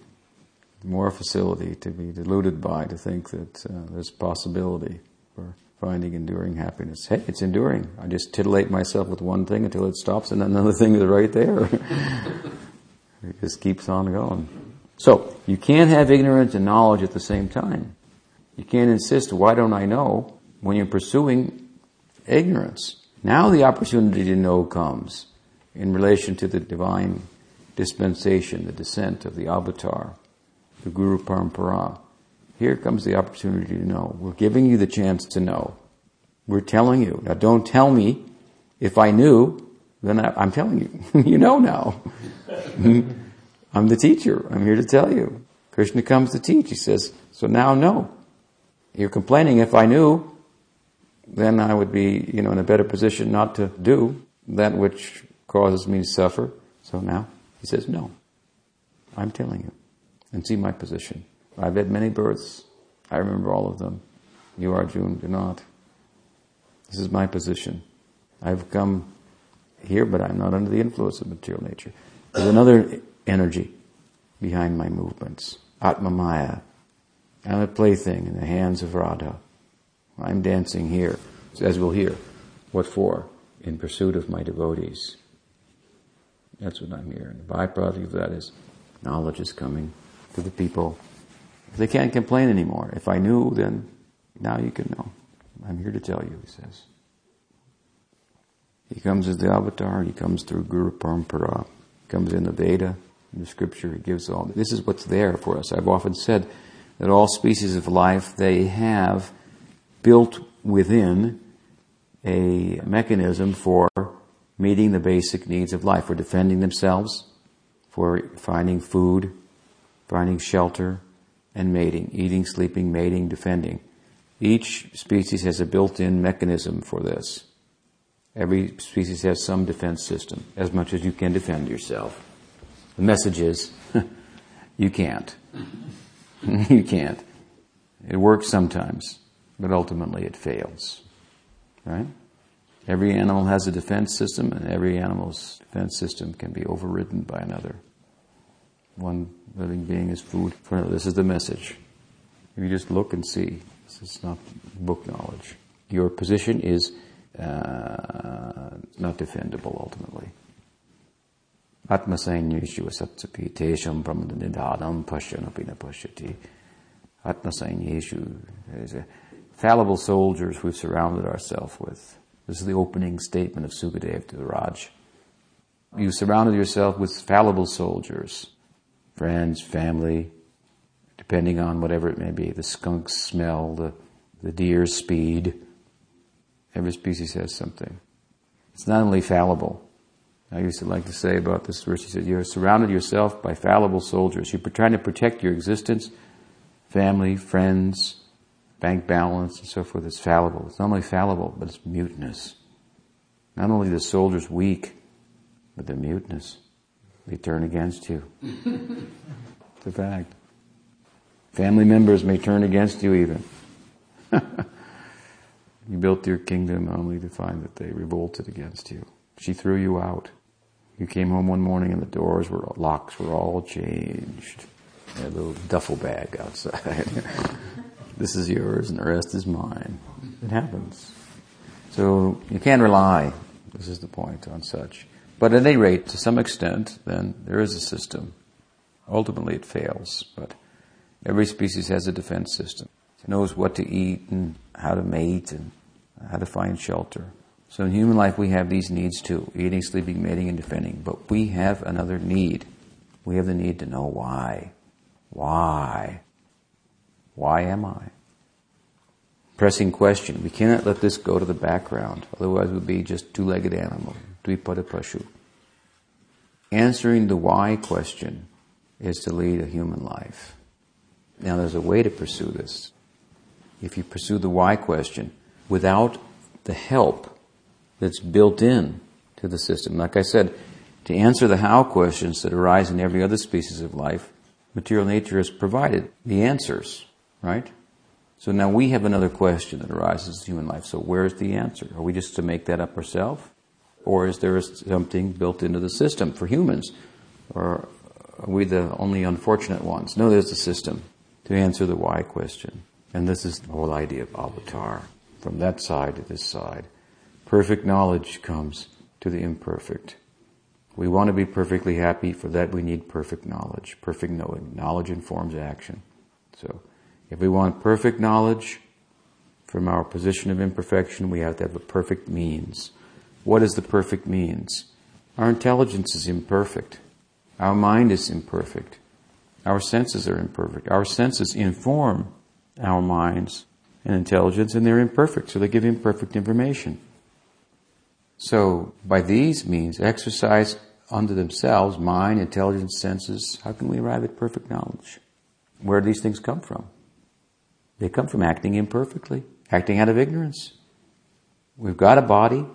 more facility to be deluded by, to think that uh, there's possibility for finding enduring happiness. Hey, it's enduring. I just titillate myself with one thing until it stops and another thing is right there. it just keeps on going. So, you can't have ignorance and knowledge at the same time. You can't insist, why don't I know, when you're pursuing ignorance. Now the opportunity to know comes in relation to the divine dispensation, the descent of the avatar the Guru Parampara. Here comes the opportunity to know. We're giving you the chance to know. We're telling you. Now don't tell me if I knew, then I, am telling you. you know now. I'm the teacher. I'm here to tell you. Krishna comes to teach. He says, so now know. You're complaining if I knew, then I would be, you know, in a better position not to do that which causes me to suffer. So now he says, no. I'm telling you and see my position. I've had many births. I remember all of them. You, Arjun, do not. This is my position. I've come here, but I'm not under the influence of material nature. There's another energy behind my movements. Atma Maya. I'm a plaything in the hands of Radha. I'm dancing here, as we'll hear. What for? In pursuit of my devotees. That's what I'm here. And the byproduct of that is knowledge is coming to the people. They can't complain anymore. If I knew, then now you can know. I'm here to tell you, he says. He comes as the avatar, he comes through Guru Parampara, he comes in the Veda, in the scripture, he gives all. This is what's there for us. I've often said that all species of life, they have built within a mechanism for meeting the basic needs of life, for defending themselves, for finding food, finding shelter, and mating, eating, sleeping, mating, defending. Each species has a built-in mechanism for this. Every species has some defense system, as much as you can defend yourself. The message is, you can't. you can't. It works sometimes, but ultimately it fails. Right? Every animal has a defense system, and every animal's defense system can be overridden by another. One living being is food for another. This is the message. If you just look and see, this is not book knowledge. Your position is uh, not defendable ultimately. Atmasainyeshu asatsapi tesham. Atmasainyeshu is a fallible soldiers we've surrounded ourselves with. This is the opening statement of Sukadev to the Raj. You surrounded yourself with fallible soldiers, friends, family, depending on whatever it may be, the skunk's smell, the, the deer's speed. Every species has something. It's not only fallible. I used to like to say about this verse, he said, you're surrounded yourself by fallible soldiers. You're trying to protect your existence, family, friends, bank balance, and so forth. It's fallible. It's not only fallible, but it's mutinous. Not only the soldiers weak, but they're mutinous. They turn against you. it's a fact. Family members may turn against you even. you built your kingdom only to find that they revolted against you. She threw you out. You came home one morning and the doors were, locks were all changed. a little duffel bag outside. this is yours and the rest is mine. It happens. So you can't rely, this is the point, on such. But at any rate, to some extent, then there is a system. Ultimately it fails, but every species has a defense system. It knows what to eat and how to mate and how to find shelter. So in human life, we have these needs too eating, sleeping, mating, and defending. But we have another need. We have the need to know why. Why? Why am I? Pressing question. We cannot let this go to the background. Otherwise, we'll be just two legged animal. Dvipada Pashu. Answering the why question is to lead a human life. Now, there's a way to pursue this. If you pursue the why question without the help that's built in to the system. Like I said, to answer the how questions that arise in every other species of life, material nature has provided the answers, right? So now we have another question that arises in human life. So where's the answer? Are we just to make that up ourselves? Or is there something built into the system for humans? Or are we the only unfortunate ones? No, there's a system to answer the why question. And this is the whole idea of avatar. From that side to this side. Perfect knowledge comes to the imperfect. We want to be perfectly happy. For that, we need perfect knowledge, perfect knowing. Knowledge informs action. So, if we want perfect knowledge from our position of imperfection, we have to have a perfect means. What is the perfect means? Our intelligence is imperfect. Our mind is imperfect. Our senses are imperfect. Our senses inform our minds and intelligence, and they're imperfect, so they give imperfect information. So, by these means, exercise unto themselves, mind, intelligence, senses, how can we arrive at perfect knowledge? Where do these things come from? They come from acting imperfectly, acting out of ignorance. We've got a body,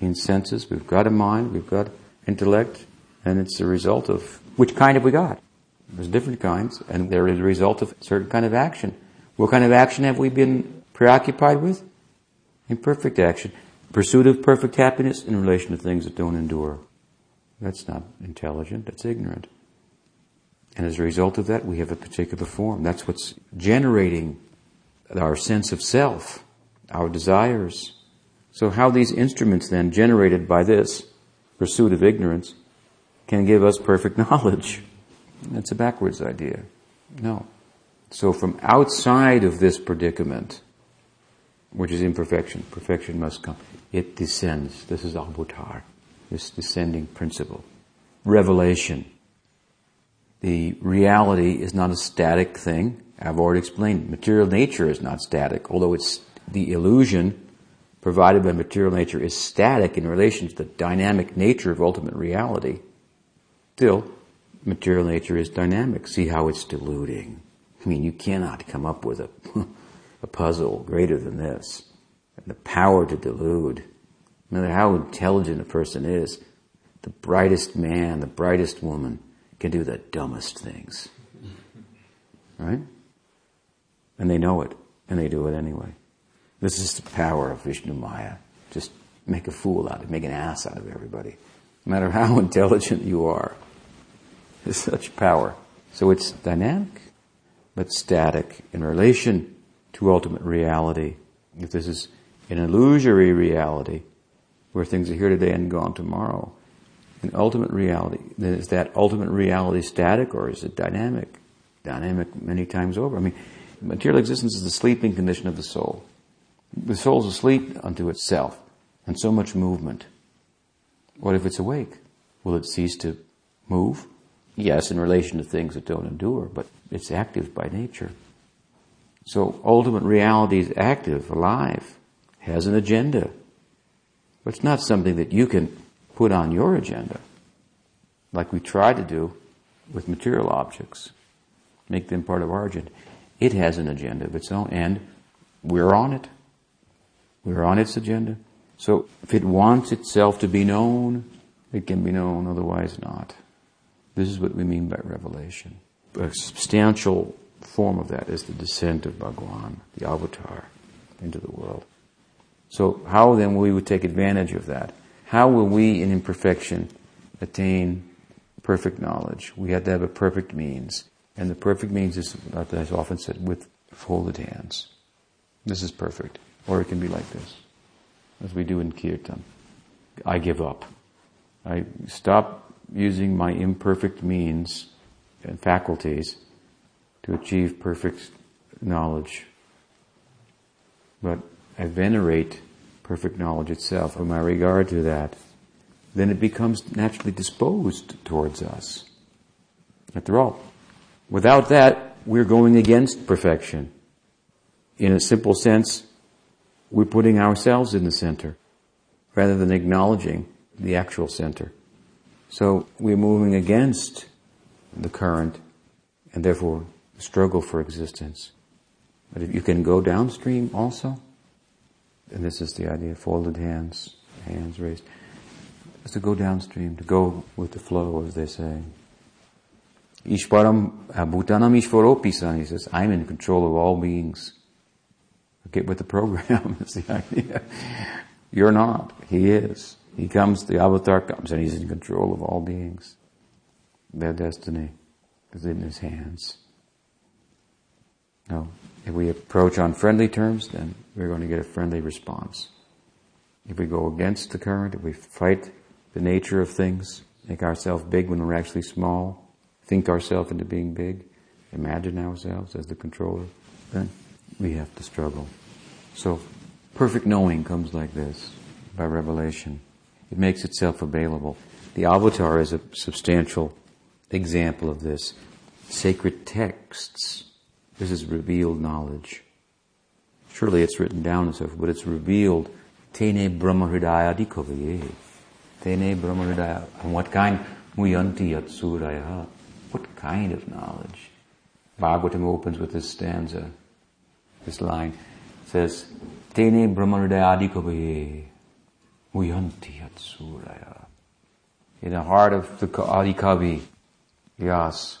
means senses, we've got a mind, we've got intellect, and it's the result of which kind have we got? There's different kinds, and they're the result of certain kind of action. What kind of action have we been preoccupied with? Imperfect action. Pursuit of perfect happiness in relation to things that don't endure. That's not intelligent, that's ignorant. And as a result of that, we have a particular form. That's what's generating our sense of self, our desires. So how these instruments then, generated by this pursuit of ignorance, can give us perfect knowledge. That's a backwards idea. No. So from outside of this predicament, which is imperfection, perfection must come it descends. This is Avatar, this descending principle. Revelation. The reality is not a static thing. I've already explained, material nature is not static, although it's the illusion provided by material nature is static in relation to the dynamic nature of ultimate reality. Still, material nature is dynamic. See how it's deluding. I mean, you cannot come up with a, a puzzle greater than this. The power to delude. No matter how intelligent a person is, the brightest man, the brightest woman can do the dumbest things. Right? And they know it, and they do it anyway. This is the power of Vishnu Maya. Just make a fool out of, make an ass out of everybody. No matter how intelligent you are. There's such power. So it's dynamic, but static in relation to ultimate reality. If this is an illusory reality, where things are here today and gone tomorrow, an ultimate reality, then is that ultimate reality static or is it dynamic? Dynamic many times over. I mean, material existence is the sleeping condition of the soul. The soul is asleep unto itself, and so much movement. What if it's awake? Will it cease to move? Yes, in relation to things that don't endure, but it's active by nature. So ultimate reality is active, alive, has an agenda. But it's not something that you can put on your agenda, like we try to do with material objects, make them part of our agenda. It has an agenda of its own, and we're on it. We're on its agenda. So if it wants itself to be known, it can be known, otherwise not. This is what we mean by revelation. A substantial form of that is the descent of Bhagwan, the avatar, into the world. So how then will we take advantage of that? How will we in imperfection attain perfect knowledge? We have to have a perfect means. And the perfect means is, uh, as often said, with folded hands. This is perfect. Or it can be like this, as we do in Kirtan. I give up. I stop using my imperfect means and faculties to achieve perfect knowledge. But I venerate perfect knowledge itself in my regard to that. Then it becomes naturally disposed towards us. After all, without that, we're going against perfection. In a simple sense, we're putting ourselves in the center rather than acknowledging the actual center. So we're moving against the current and therefore struggle for existence. But if you can go downstream also, and this is the idea, folded hands, hands raised, is to go downstream, to go with the flow, as they say. Ishvaram, Bhutanam Ishvaropisan, he says, I'm in control of all beings. Get with the program is the idea. You're not. He is. He comes, the avatar comes and he's in control of all beings. Their destiny is in his hands. Now, If we approach on friendly terms, then we're going to get a friendly response. If we go against the current, if we fight the nature of things, make ourselves big when we're actually small, think ourselves into being big, imagine ourselves as the controller, then we have to struggle. So, perfect knowing comes like this, by revelation. It makes itself available. The avatar is a substantial example of this. Sacred texts. This is revealed knowledge. Surely it's written down and so forth, but it's revealed. Tene Brahmahridaya dikavaye. Tene Brahmahridaya. And what kind? Muyanti yatsuraya. What kind of knowledge? Bhagavatam opens with this stanza, this line says, Tene Brahmanudayadikavaye Muyanti Yatsuraya. In the heart of the Adikavi, Yas,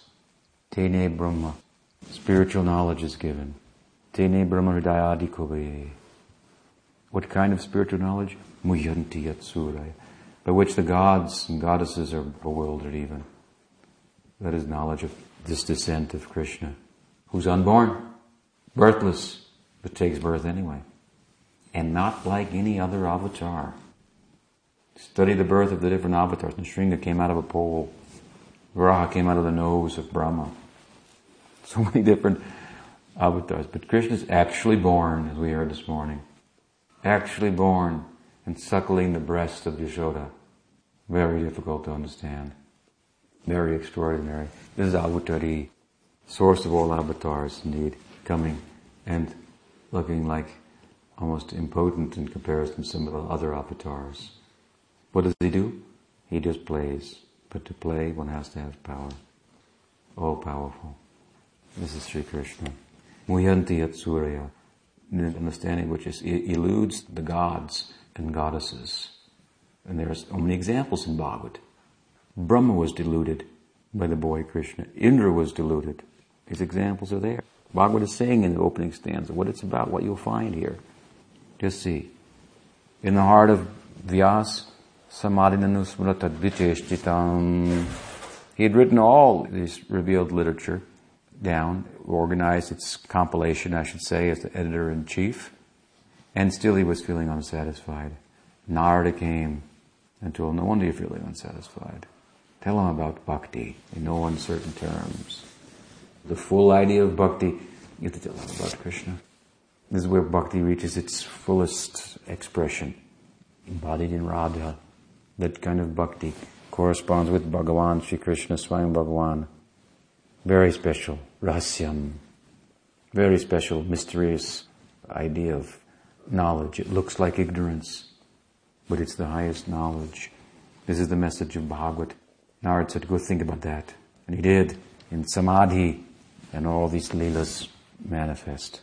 Tene Brahma, spiritual knowledge is given. Tene Brahmanudayadikavaye. What kind of spiritual knowledge? Muyanti Yatsuraya. By which the gods and goddesses are bewildered even. That is knowledge of this descent of Krishna, who's unborn, birthless, but takes birth anyway. And not like any other avatar. Study the birth of the different avatars. Nrsinga came out of a pole. Varaha came out of the nose of Brahma. So many different avatars. But Krishna is actually born, as we heard this morning. Actually born and suckling the breast of Yashoda. Very difficult to understand. Very extraordinary. This is Avatari. source of all avatars indeed, coming and looking like almost impotent in comparison to some of the other avatars. What does he do? He just plays. But to play, one has to have power. All powerful. This is Sri Krishna. Muhyanti yat surya. Understanding which is, eludes the gods and goddesses. And there's so many examples in Bhagavat. Brahma was deluded by the boy Krishna. Indra was deluded. His examples are there. Bhagavat is saying in the opening stanza what it's about, what you'll find here. Just see. In the heart of Vyas, Samadhinanusmrata. He had written all this revealed literature down, organized its compilation, I should say, as the editor in chief, and still he was feeling unsatisfied. Narada came and told No wonder you're feeling unsatisfied. Tell him about bhakti in no uncertain terms. The full idea of bhakti, you have to tell him about Krishna. This is where bhakti reaches its fullest expression, embodied in Radha. That kind of bhakti corresponds with Bhagavan, Sri Krishna, Svayam Bhagavan. Very special, rasyam. Very special, mysterious idea of knowledge. It looks like ignorance, but it's the highest knowledge. This is the message of Bhagavat. Narad said, go think about that. And he did, in Samadhi, and all these leelas manifest.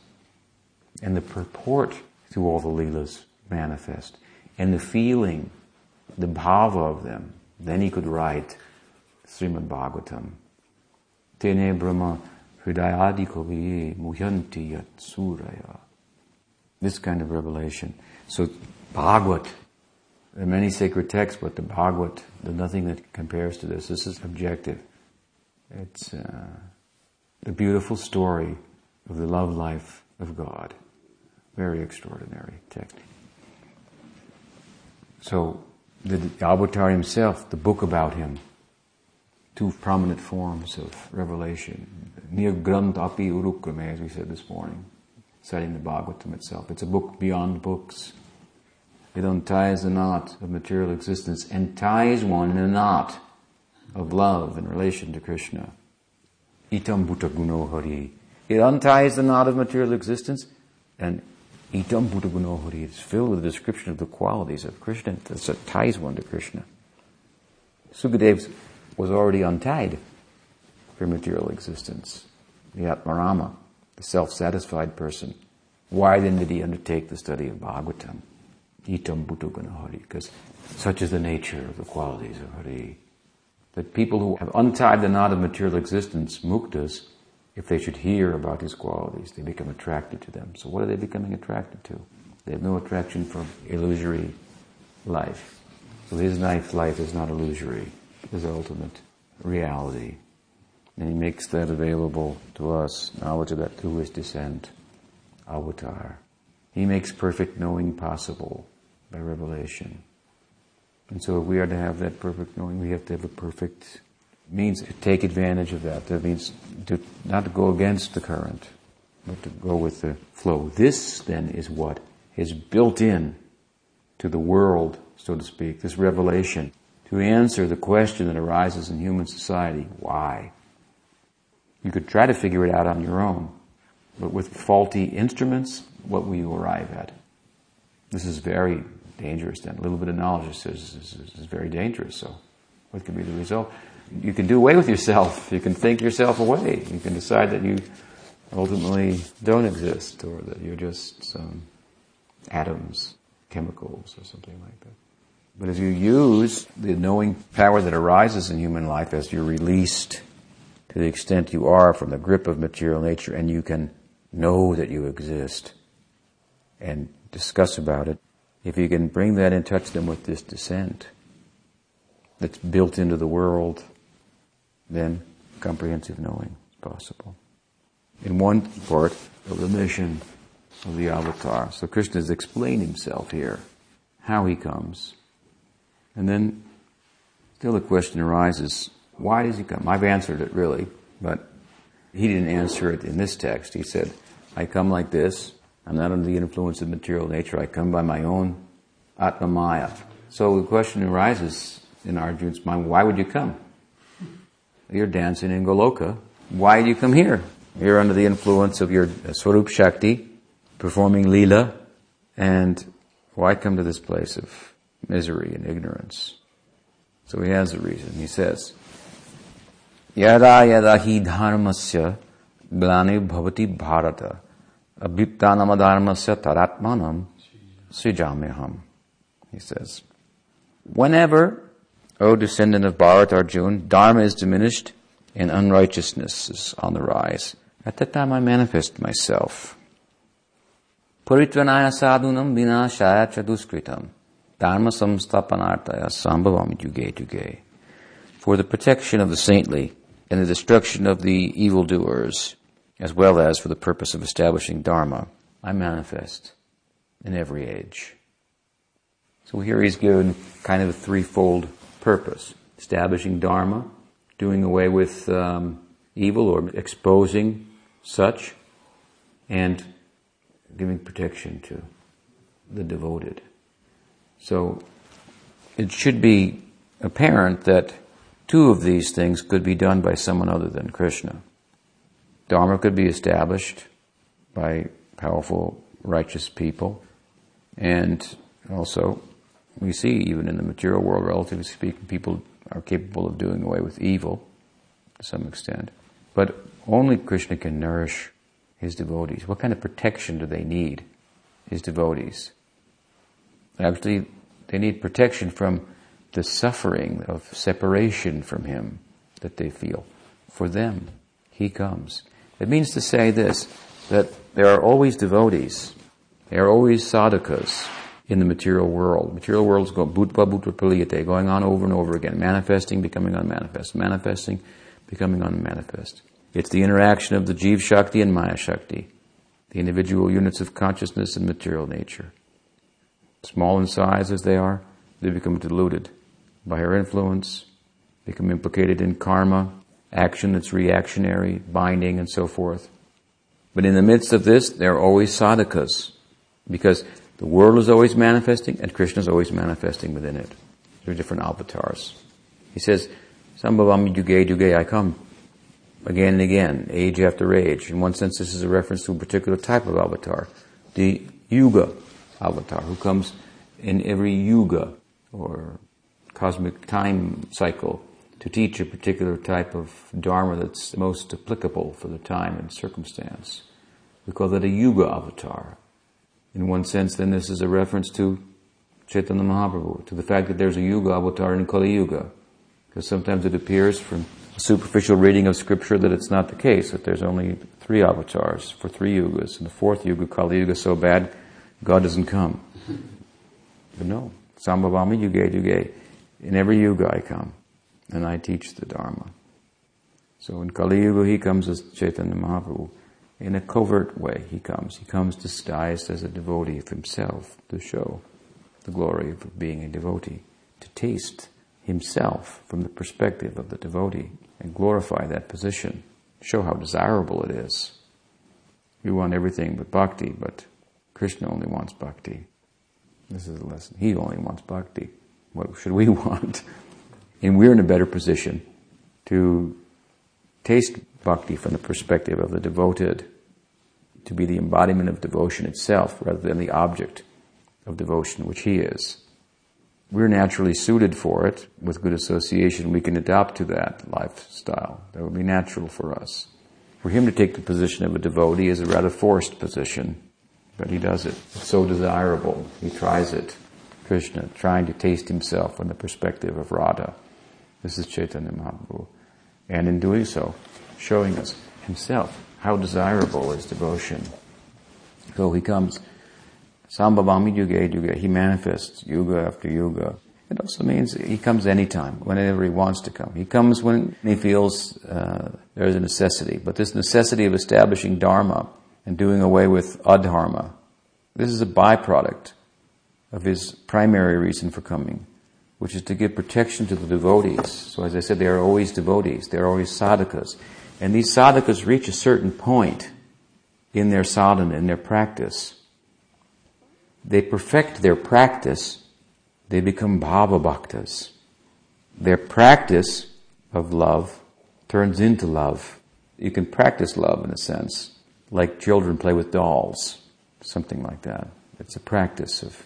And the purport to all the leelas manifest. And the feeling the bhava of them. Then he could write Srimad Bhagavatam. Tene Brahma Hridayadi Kaviye Muhyanti Yat Suraya. This kind of revelation. So Bhagavat, there are many sacred texts, but the Bhagavat, there's nothing that compares to this. This is objective. It's uh, the beautiful story of the love life of God. Very extraordinary text. So the avatar himself, the book about him, two prominent forms of revelation. Nirgrant api urukrame, as we said this morning, citing the Bhagavatam itself. It's a book beyond books. It unties the knot of material existence and ties one in a knot of love in relation to Krishna. Itam bhuta guno hari. It unties the knot of material existence and Itam Bhuta Gunohari is filled with a description of the qualities of Krishna that ties one to Krishna. Sukadev was already untied from material existence. The Atmarama, the self-satisfied person. Why then did he undertake the study of Bhagavatam? Itam Bhuta Gunohari, because such is the nature of the qualities of Hari. That people who have untied the knot of material existence, muktas, if they should hear about his qualities, they become attracted to them. So what are they becoming attracted to? They have no attraction for illusory life. So his life, life is not illusory, his ultimate reality. And he makes that available to us, knowledge of that through his descent, avatar. He makes perfect knowing possible by revelation. And so if we are to have that perfect knowing, we have to have a perfect means to take advantage of that. That means to not to go against the current, but to go with the flow. This then is what is built in to the world, so to speak, this revelation, to answer the question that arises in human society. Why? You could try to figure it out on your own, but with faulty instruments, what will you arrive at? This is very dangerous then. A little bit of knowledge is, is, is very dangerous, so what could be the result? you can do away with yourself. You can think yourself away. You can decide that you ultimately don't exist or that you're just some atoms, chemicals, or something like that. But as you use the knowing power that arises in human life as you're released to the extent you are from the grip of material nature and you can know that you exist and discuss about it, if you can bring that and touch them with this descent that's built into the world then comprehensive knowing is possible. In one part of the mission of the avatar, so Krishna has explained himself here, how he comes. And then still the question arises, why does he come? I've answered it really, but he didn't answer it in this text. He said, I come like this. I'm not under the influence of material nature. I come by my own Atma Maya. So the question arises in Arjun's mind, why would you come? You're dancing in Goloka. why do you come here? You're under the influence of your Swarup Shakti, performing Leela, and why come to this place of misery and ignorance? So he has a reason. He says, Yada yada hi dharmasya glani bhavati bharata abhiptanam dharmasya taratmanam srijamyaham. He says, Whenever, O descendant of Bharat Arjun, Dharma is diminished and unrighteousness is on the rise, at that time I manifest myself. Puritvanaya sadhunam vinashaya chaduskritam dharma samstapanartaya sambhavam yuge yuge. For the protection of the saintly and the destruction of the evildoers, as well as for the purpose of establishing dharma, I manifest in every age. So here he's given kind of a threefold purpose. Establishing dharma, doing away with um, evil or exposing such, and giving protection to the devoted. So it should be apparent that two of these things could be done by someone other than Krishna. Dharma could be established by powerful, righteous people, and also we see even in the material world, relatively speaking, people are capable of doing away with evil to some extent. But only Krishna can nourish his devotees. What kind of protection do they need, his devotees? Actually, they need protection from the suffering of separation from him that they feel. For them, he comes. It means to say this, that there are always devotees. There are always sadhakas in the material world. Material world is going bhutva bhutva praliyate, going on over and over again, manifesting, becoming unmanifest, manifesting, becoming unmanifest. It's the interaction of the Jiv Shakti and Maya Shakti, the individual units of consciousness and material nature. Small in size as they are, they become diluted by her influence, become implicated in karma, action that's reactionary, binding, and so forth. But in the midst of this, there are always sadhakas, because the world is always manifesting, and Krishna is always manifesting within it. There are different avatars. He says, Sambhavam yuge yuge, I come again and again, age after age. In one sense, this is a reference to a particular type of avatar, the Yuga avatar, who comes in every Yuga, or cosmic time cycle, to teach a particular type of Dharma that's most applicable for the time and circumstance. We call that a Yuga avatar. In one sense, then this is a reference to Chaitanya Mahaprabhu, to the fact that there's a Yuga avatar in Kali Yuga. Because sometimes it appears from superficial reading of scripture that it's not the case, that there's only three avatars for three yugas. And the fourth yuga, Kali Yuga, is so bad, God doesn't come. But no, Sambhavami Yuge Yuge. In every yuga I come, and I teach the Dharma. So in Kali Yuga he comes as Chaitanya Mahaprabhu. In a covert way he comes. He comes disguised as a devotee of himself to show the glory of being a devotee, to taste himself from the perspective of the devotee and glorify that position, show how desirable it is. We want everything but bhakti, but Krishna only wants bhakti. This is a lesson. He only wants bhakti. What should we want? And we're in a better position to taste bhakti from the perspective of the devoted, to be the embodiment of devotion itself rather than the object of devotion, which he is we're naturally suited for it. With good association, we can adapt to that lifestyle. That would be natural for us. For him to take the position of a devotee is a rather forced position, but he does it. It's so desirable. He tries it. Krishna, trying to taste himself from the perspective of Radha. This is Chaitanya Mahaprabhu. And in doing so, showing us himself how desirable is devotion. So he comes Sambhavami Yuga Yuga. He manifests yuga after yuga. It also means he comes anytime, whenever he wants to come. He comes when he feels uh, there is a necessity. But this necessity of establishing dharma and doing away with adharma, this is a byproduct of his primary reason for coming, which is to give protection to the devotees. So as I said, they are always devotees. They are always sadhakas. And these sadhakas reach a certain point in their sadhana, in their practice, they perfect their practice, they become bhava bhaktas. Their practice of love turns into love. You can practice love in a sense, like children play with dolls, something like that. It's a practice of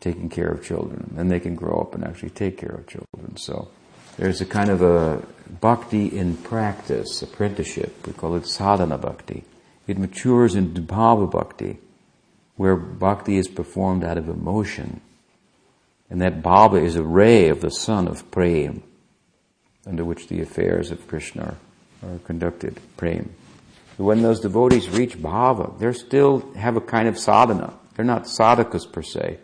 taking care of children. Then they can grow up and actually take care of children. So there's a kind of a bhakti in practice, apprenticeship. We call it sadhana bhakti. It matures into bhava bhakti, where bhakti is performed out of emotion. And that bhava is a ray of the sun of prem, under which the affairs of Krishna are conducted, prem. When those devotees reach bhava, they still have a kind of sadhana. They're not sadhakas per se.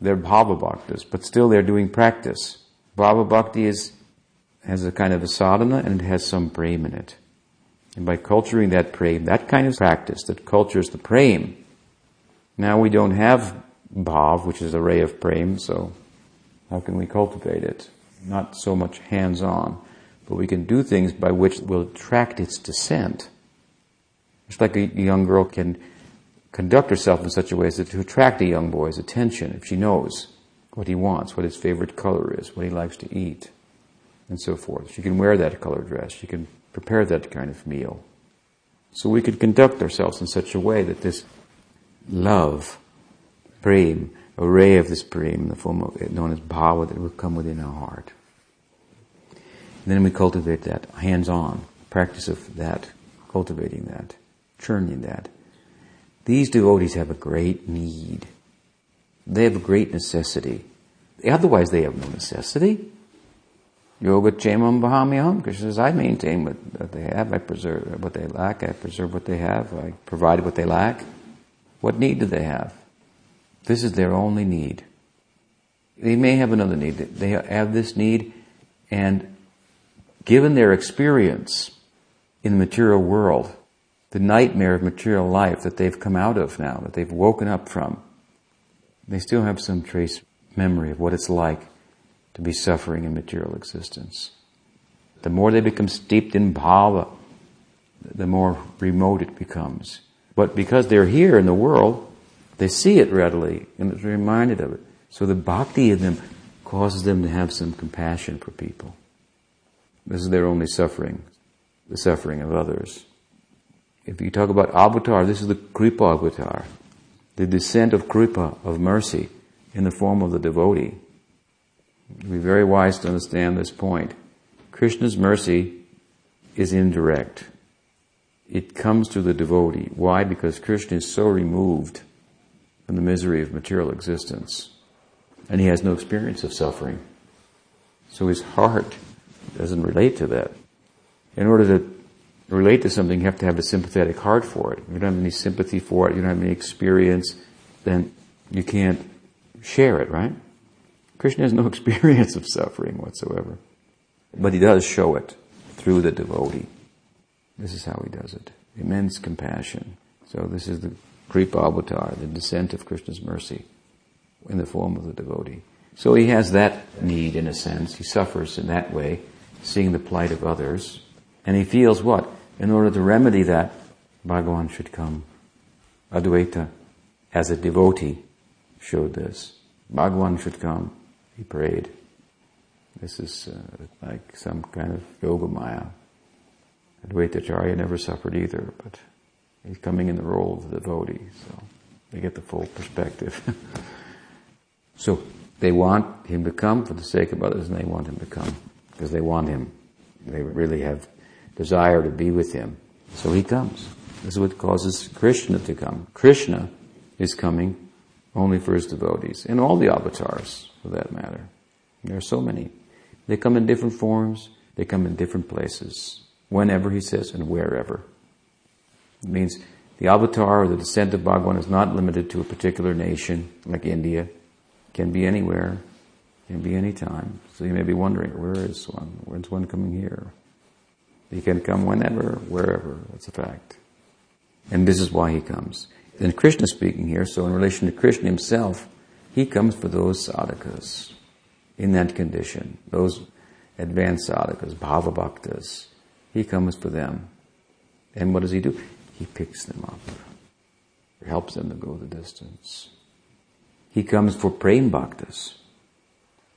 They're bhava bhaktas, but still they're doing practice. Bhava bhakti is, has a kind of a sadhana and it has some prem in it. And by culturing that prem, that kind of practice that cultures the prem, now we don't have bhav, which is a ray of prem, so how can we cultivate it? Not so much hands-on, but we can do things by which will attract its descent. It's like a young girl can conduct herself in such a way as to attract a young boy's attention if she knows what he wants, what his favorite color is, what he likes to eat, and so forth. She can wear that color dress. She can prepare that kind of meal. So we could conduct ourselves in such a way that this love, prem, a ray of this prem, the form of it known as bhava, that will come within our heart. And then we cultivate that hands-on practice of that, cultivating that, churning that. These devotees have a great need they have a great necessity. Otherwise, they have no necessity. Yoga chemam bahamyam. Krishna says, I maintain what they have. I preserve what they lack. I preserve what they have. I provide what they lack. What need do they have? This is their only need. They may have another need. They have this need, and given their experience in the material world, the nightmare of material life that they've come out of now, that they've woken up from, they still have some trace memory of what it's like to be suffering in material existence. The more they become steeped in bhava, the more remote it becomes. But because they're here in the world, they see it readily and are reminded of it. So the bhakti in them causes them to have some compassion for people. This is their only suffering, the suffering of others. If you talk about avatar, this is the kripa avatar the descent of kripa, of mercy, in the form of the devotee. It'd be very wise to understand this point. Krishna's mercy is indirect. It comes to the devotee. Why? Because Krishna is so removed from the misery of material existence. And he has no experience of suffering. So his heart doesn't relate to that. In order to relate to something, you have to have a sympathetic heart for it. If you don't have any sympathy for it, you don't have any experience, then you can't share it, right? Krishna has no experience of suffering whatsoever. But he does show it through the devotee. This is how he does it. Immense compassion. So this is the Kripa Avatar, the descent of Krishna's mercy in the form of the devotee. So he has that need in a sense. He suffers in that way, seeing the plight of others, and he feels what? In order to remedy that, Bhagavan should come. Advaita, as a devotee, showed this. Bhagavan should come. He prayed. This is uh, like some kind of yoga maya. Advaita Acharya never suffered either, but he's coming in the role of the devotee, so they get the full perspective. so they want him to come for the sake of others, and they want him to come because they want him. They really have desire to be with him. So he comes. This is what causes Krishna to come. Krishna is coming only for his devotees, and all the avatars, for that matter. There are so many. They come in different forms, they come in different places, whenever he says, and wherever. It means the avatar or the descent of Bhagavan is not limited to a particular nation, like India. It can be anywhere, can be any time. So you may be wondering, where is one? When's one coming here? He can come whenever, wherever. That's a fact. And this is why he comes. And Krishna is speaking here, so in relation to Krishna himself, he comes for those sadhakas in that condition, those advanced sadhakas, bhava bhaktas. He comes for them. And what does he do? He picks them up. He helps them to go the distance. He comes for prem bhaktas.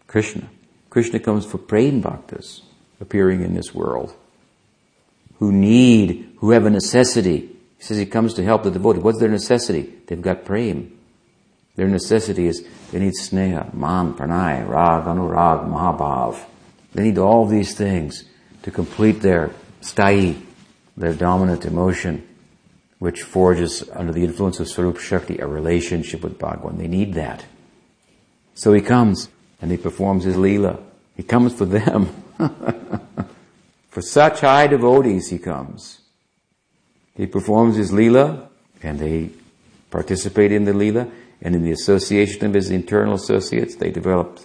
Krishna. Krishna comes for prem bhaktas appearing in this world who need, who have a necessity. He says he comes to help the devotee. What's their necessity? They've got prem. Their necessity is they need sneha, man, pranay, rag, anurag, mahabhav. They need all these things to complete their sthayi, their dominant emotion, which forges under the influence of Swarup Shakti a relationship with Bhagwan. They need that. So he comes and he performs his Leela. He comes for them. for such high devotees he comes. He performs his Leela and they participate in the Leela and in the association of his internal associates they develop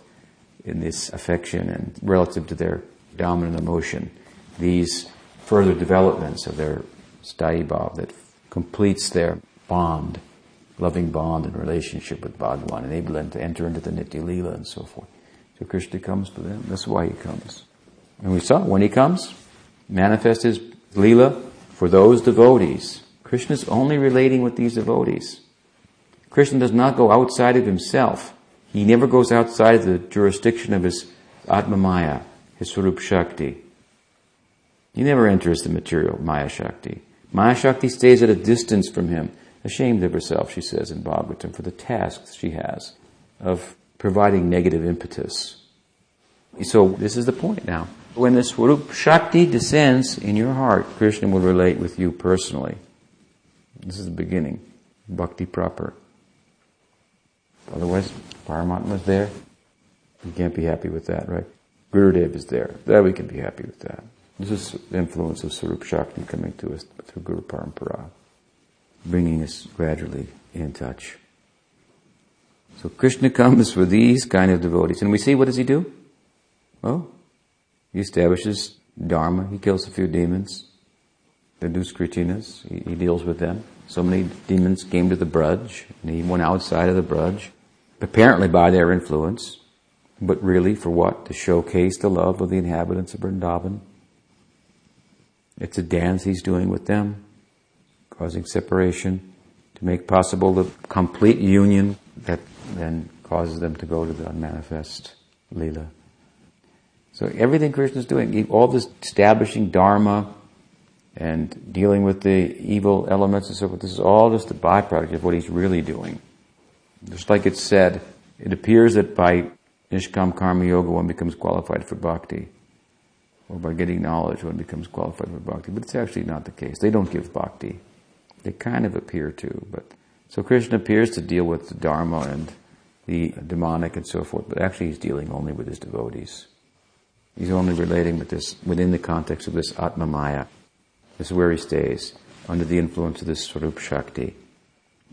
in this affection and relative to their dominant emotion these further developments of their sthayi that completes their bond loving bond and relationship with Bhagavan, enable them to enter into the Nitya Leela and so forth. So Krishna comes for them. That's why he comes. And we saw when he comes, manifest his Leela for those devotees. Krishna is only relating with these devotees. Krishna does not go outside of himself. He never goes outside of the jurisdiction of his Atma Maya, his Swarup Shakti. He never enters the material Maya Shakti. Maya Shakti stays at a distance from him ashamed of herself, she says in Bhagavatam, for the tasks she has of providing negative impetus. So this is the point now. When the Swarup Shakti descends in your heart, Krishna will relate with you personally. This is the beginning. Bhakti proper. Otherwise, Paramatma is there. You can't be happy with that, right? Gurudev is there. There we can be happy with that. This is the influence of Swarup Shakti coming to us through Guru Parampara bringing us gradually in touch. So Krishna comes for these kind of devotees. And we see what does he do? Well, he establishes dharma. He kills a few demons. The Duskritinas. He, he deals with them. So many demons came to the Braj, and he went outside of the Braj, apparently by their influence, but really for what? To showcase the love of the inhabitants of Vrindavan. It's a dance he's doing with them causing separation, to make possible the complete union that then causes them to go to the unmanifest lila. So everything Krishna is doing, all this establishing dharma and dealing with the evil elements and so forth, this is all just a byproduct of what he's really doing. Just like it's said, it appears that by Nishkam Karma Yoga one becomes qualified for bhakti. Or by getting knowledge one becomes qualified for bhakti. But it's actually not the case. They don't give bhakti. They kind of appear to, but so Krishna appears to deal with the dharma and the demonic and so forth, but actually he's dealing only with his devotees. He's only relating with this within the context of this Atma Maya. This is where he stays, under the influence of this Swarup Shakti.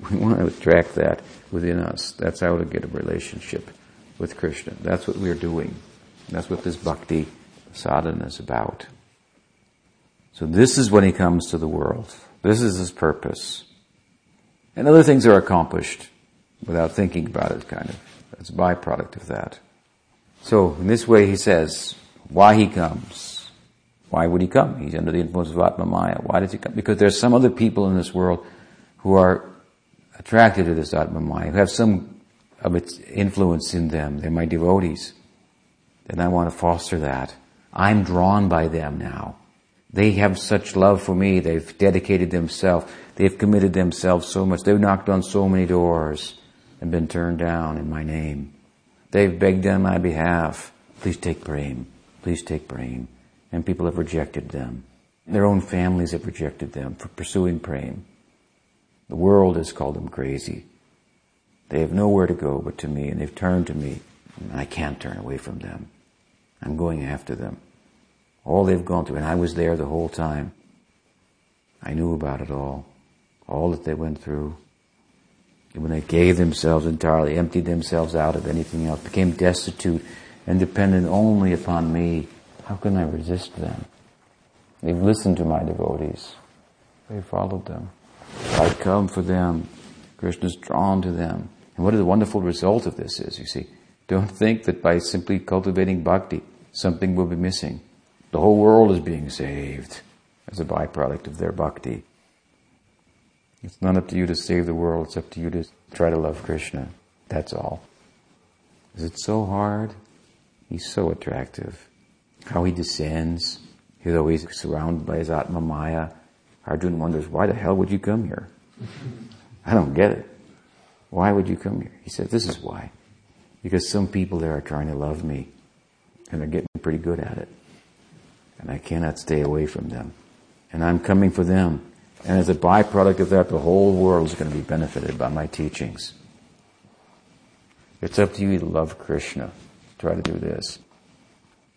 We want to attract that within us. That's how to get a relationship with Krishna. That's what we're doing. That's what this bhakti sadhana is about. So this is when he comes to the world. This is his purpose. And other things are accomplished without thinking about it, kind of. It's a byproduct of that. So, in this way, he says, why he comes. Why would he come? He's under the influence of Atma Maya. Why does he come? Because there's some other people in this world who are attracted to this Atma Maya, who have some of its influence in them. They're my devotees. And I want to foster that. I'm drawn by them now. They have such love for me. They've dedicated themselves. They've committed themselves so much. They've knocked on so many doors and been turned down in my name. They've begged on my behalf. Please take prem. Please take prem. And people have rejected them. Their own families have rejected them for pursuing prem. The world has called them crazy. They have nowhere to go but to me, and they've turned to me. And I can't turn away from them. I'm going after them all they've gone through, and I was there the whole time. I knew about it all, all that they went through. And when they gave themselves entirely, emptied themselves out of anything else, became destitute and dependent only upon me, how can I resist them? They've listened to my devotees. They followed them. I come for them. Krishna's drawn to them. And what a wonderful result of this is, you see. Don't think that by simply cultivating bhakti, something will be missing. The whole world is being saved as a byproduct of their bhakti. It's not up to you to save the world, it's up to you to try to love Krishna. That's all. Is it so hard? He's so attractive. How he descends, He's always surrounded by his Atma Maya. Arjuna wonders, why the hell would you come here? I don't get it. Why would you come here? He said, this is why. Because some people there are trying to love me and they're getting pretty good at it. And I cannot stay away from them. And I'm coming for them. And as a byproduct of that, the whole world is going to be benefited by my teachings. It's up to you to love Krishna. Try to do this.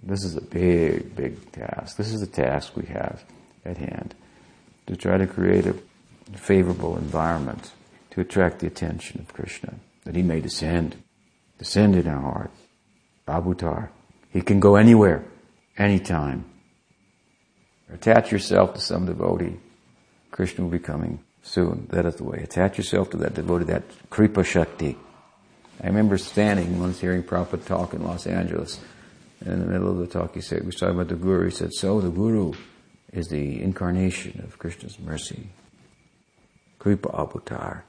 This is a big, big task. This is the task we have at hand. To try to create a favorable environment to attract the attention of Krishna, that he may descend, descend in our heart. Avatar. He can go anywhere, anytime. Attach yourself to some devotee. Krishna will be coming soon. That is the way. Attach yourself to that devotee, that Kripa Shakti. I remember standing once hearing Prabhupada talk in Los Angeles. And in the middle of the talk, he said, we was talking about the Guru. He said, so the Guru is the incarnation of Krishna's mercy. Kripa Avatar.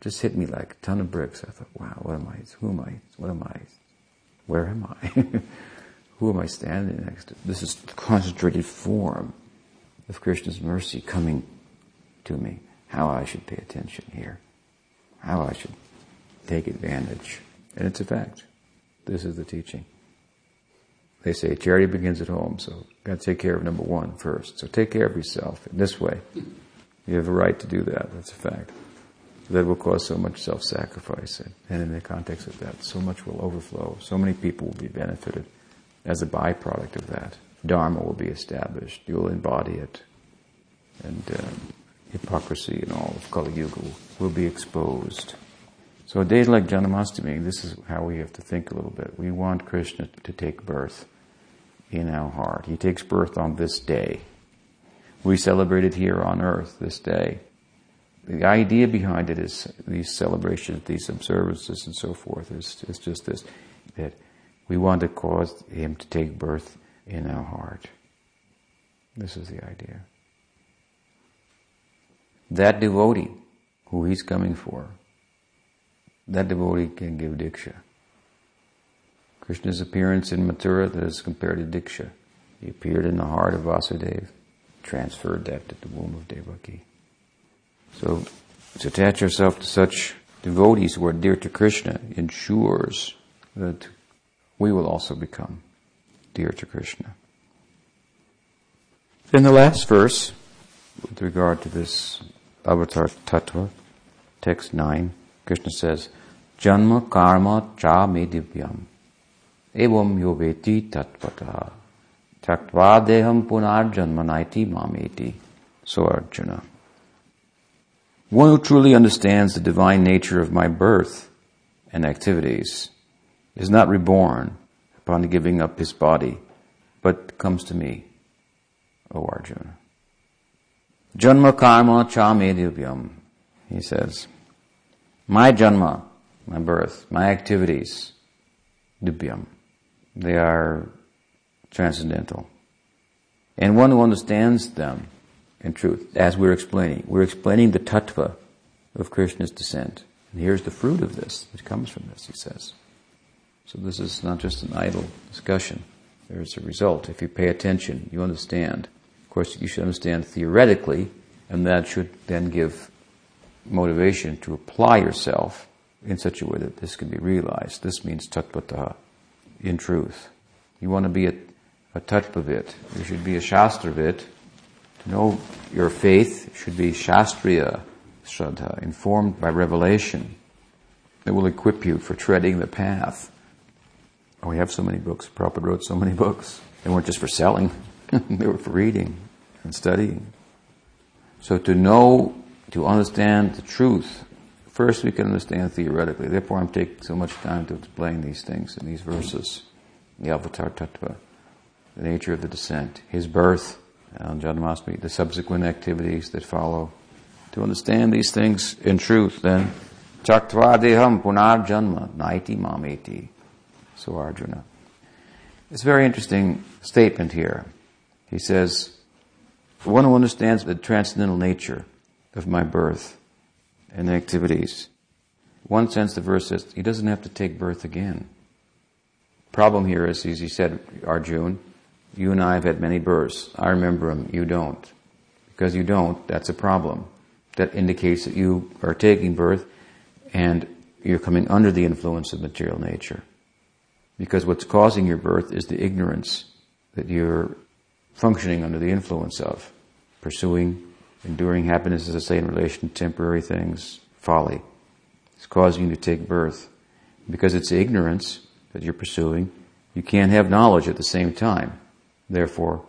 Just hit me like a ton of bricks. I thought, wow, what am I? Who am I? What am I? Where am I? Who am I standing next to? This is the concentrated form of Krishna's mercy coming to me. How I should pay attention here. How I should take advantage. And it's a fact. This is the teaching. They say charity begins at home, so you've got to take care of number one first. So take care of yourself in this way. You have a right to do that. That's a fact. That will cause so much self-sacrifice. And in the context of that, so much will overflow. So many people will be benefited as a byproduct of that. Dharma will be established. You'll embody it. And um, hypocrisy and all of Kali Yuga will be exposed. So days like Janmashtami, this is how we have to think a little bit. We want Krishna to take birth in our heart. He takes birth on this day. We celebrate it here on earth this day. The idea behind it is these celebrations, these observances and so forth is, is just this, that we want to cause him to take birth in our heart. This is the idea. That devotee who he's coming for, that devotee can give diksha. Krishna's appearance in Mathura that is compared to diksha. He appeared in the heart of Vasudeva, transferred that to the womb of Devaki. So, to attach yourself to such devotees who are dear to Krishna ensures that we will also become dear to Krishna. In the last verse, with regard to this avatar tattva, text 9, Krishna says, Janma karma cha me divyam, evam yoveti tatvata, tyaktva deham punar janmanaiti mameti. So Arjuna. One who truly understands the divine nature of my birth and activities is not reborn upon giving up his body, but comes to me, O Arjuna. Janma karma cha me divyam, he says. My janma, my birth, my activities, divyam, they are transcendental. And one who understands them in truth, as we're explaining, we're explaining the tattva of Krishna's descent. And here's the fruit of this that comes from this, he says. So this is not just an idle discussion. There's a result. If you pay attention, you understand. Of course, you should understand theoretically, and that should then give motivation to apply yourself in such a way that this can be realized. This means tattvata, in truth. You want to be a, a tattvavit. You should be a shastravit. To know your faith should be shastriya shraddha, informed by revelation that will equip you for treading the path Oh, we have so many books. Prabhupada wrote so many books. They weren't just for selling, they were for reading and studying. So to know, to understand the truth, first we can understand theoretically. Therefore, I'm taking so much time to explain these things in these verses. The Avatar Tattva, the nature of the descent, his birth on Janmashtami, the subsequent activities that follow. To understand these things in truth, then, Tyaktva deham punar janma naiti mameti. So Arjuna. It's a very interesting statement here. He says, one who understands the transcendental nature of my birth and activities, one sense the verse says he doesn't have to take birth again. Problem here is, as he said, Arjun, you and I have had many births. I remember them, you don't. Because you don't, that's a problem. That indicates that you are taking birth and you're coming under the influence of material nature. Because what's causing your birth is the ignorance that you're functioning under the influence of. Pursuing, enduring happiness, as I say, in relation to temporary things, folly. It's causing you to take birth. Because it's ignorance that you're pursuing, you can't have knowledge at the same time. Therefore,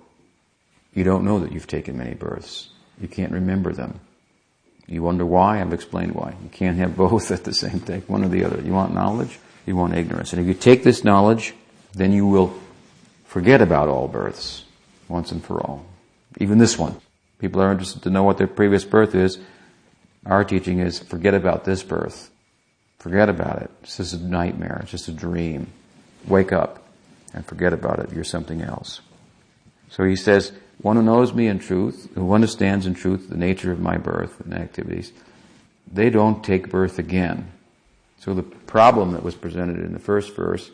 you don't know that you've taken many births. You can't remember them. You wonder why? I've explained why. You can't have both at the same time, one or the other. You want knowledge, you want ignorance. And if you take this knowledge, then you will forget about all births once and for all. Even this one. People are interested to know what their previous birth is. Our teaching is forget about this birth. Forget about it. It's just a nightmare. It's just a dream. Wake up and forget about it. You're something else. So he says, one who knows me in truth, who understands in truth the nature of my birth and activities, they don't take birth again. So the problem that was presented in the first verse,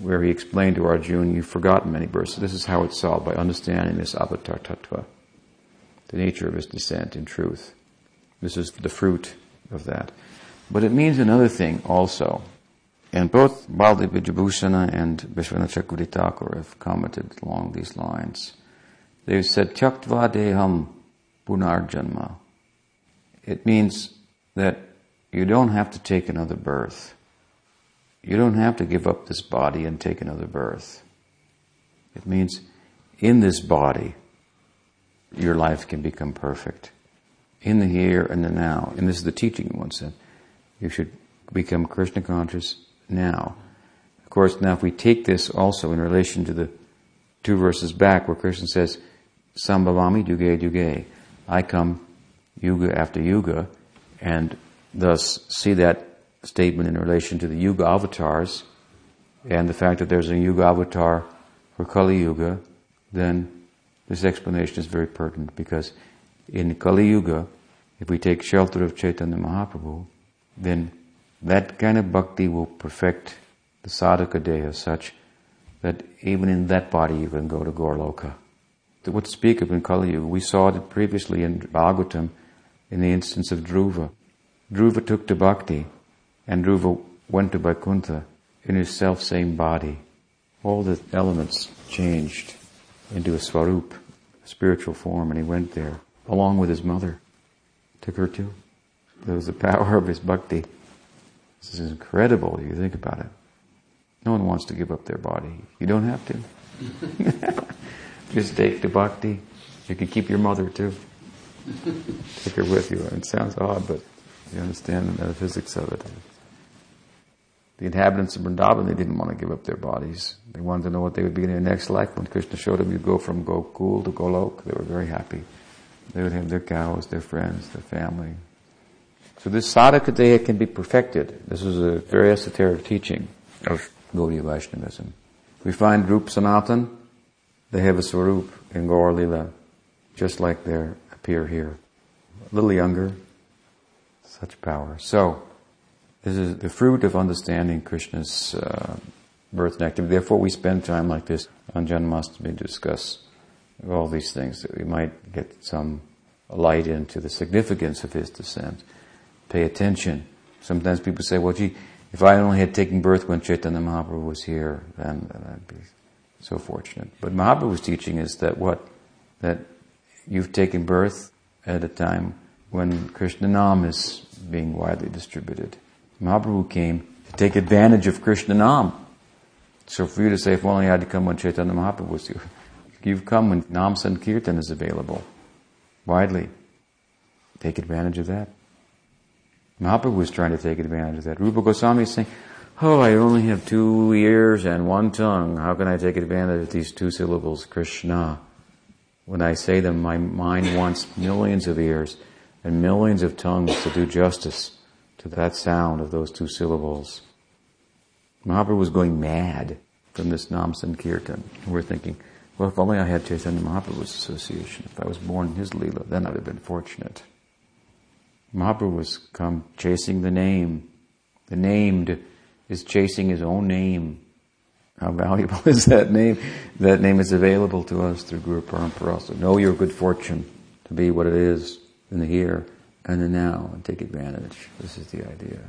where he explained to Arjuna, you've forgotten many births. This is how it's solved, by understanding this avatar tattva, the nature of his descent in truth. This is the fruit of that. But it means another thing also. And both Baldev Vidyabhushana and Vishwanath Thakur have commented along these lines. They've said, Tyaktva deham punarjanma. It means that you don't have to take another birth. You don't have to give up this body and take another birth. It means in this body, your life can become perfect. In the here and the now. And this is the teaching one said. You should become Krishna conscious now. Of course, now if we take this also in relation to the two verses back where Krishna says, Sambhavami Yuge Yuge. I come yuga after yuga and thus see that statement in relation to the yuga avatars and the fact that there's a yuga avatar for Kali Yuga, then this explanation is very pertinent because in Kali Yuga, if we take shelter of Chaitanya Mahaprabhu, then that kind of bhakti will perfect the sadhaka deha such that even in that body you can go to Goloka what to speak of in Kali Yuga. We saw it previously in Bhagavatam in the instance of Dhruva. Dhruva took to bhakti and Dhruva went to Vaikuntha in his self-same body. All the elements changed into a swarup, spiritual form, and he went there along with his mother. Took her too. There was the power of his bhakti. This is incredible you think about it. No one wants to give up their body. You don't have to. Just take the bhakti. You can keep your mother too. Take her with you. It sounds odd, but you understand the metaphysics of it. The inhabitants of Vrindavan, they didn't want to give up their bodies. They wanted to know what they would be in their next life. When Krishna showed them you'd go from Gokul to Golok, they were very happy. They would have their cows, their friends, their family. So this sadhaka can be perfected. This is a very esoteric teaching of Gaudiya Vaishnavism. We find Rup Sanatan, they have a swarup in Gaur Lila, just like they appear here. A little younger, such power. So, this is the fruit of understanding Krishna's uh, birth and activity. Therefore, we spend time like this on Janmashtami to discuss all these things that we might get some light into the significance of his descent. Pay attention. Sometimes people say, well, gee, if I only had taken birth when Chaitanya Mahaprabhu was here, then, then I'd be so fortunate. But Mahaprabhu's teaching is that what? That you've taken birth at a time when Krishna Nam is being widely distributed. Mahaprabhu came to take advantage of Krishna Nam. So for you to say, if only I had to come when Chaitanya Mahaprabhu was here, you've come when Nam Sankirtan is available widely. Take advantage of that. Mahaprabhu was trying to take advantage of that. Rupa Goswami is saying, Oh, I only have two ears and one tongue. How can I take advantage of these two syllables, Krishna? When I say them, my mind wants millions of ears and millions of tongues to do justice to that sound of those two syllables. Mahaprabhu was going mad from this Nam Sankirtan. We're thinking, well, if only I had Chaitanya Mahaprabhu's association, if I was born in his Leela, then I'd have been fortunate. Mahaprabhu was come chasing the name. The named is chasing his own name. How valuable is that name? That name is available to us through Guru Parampara. So know your good fortune to be what it is in the here and the now and take advantage. This is the idea.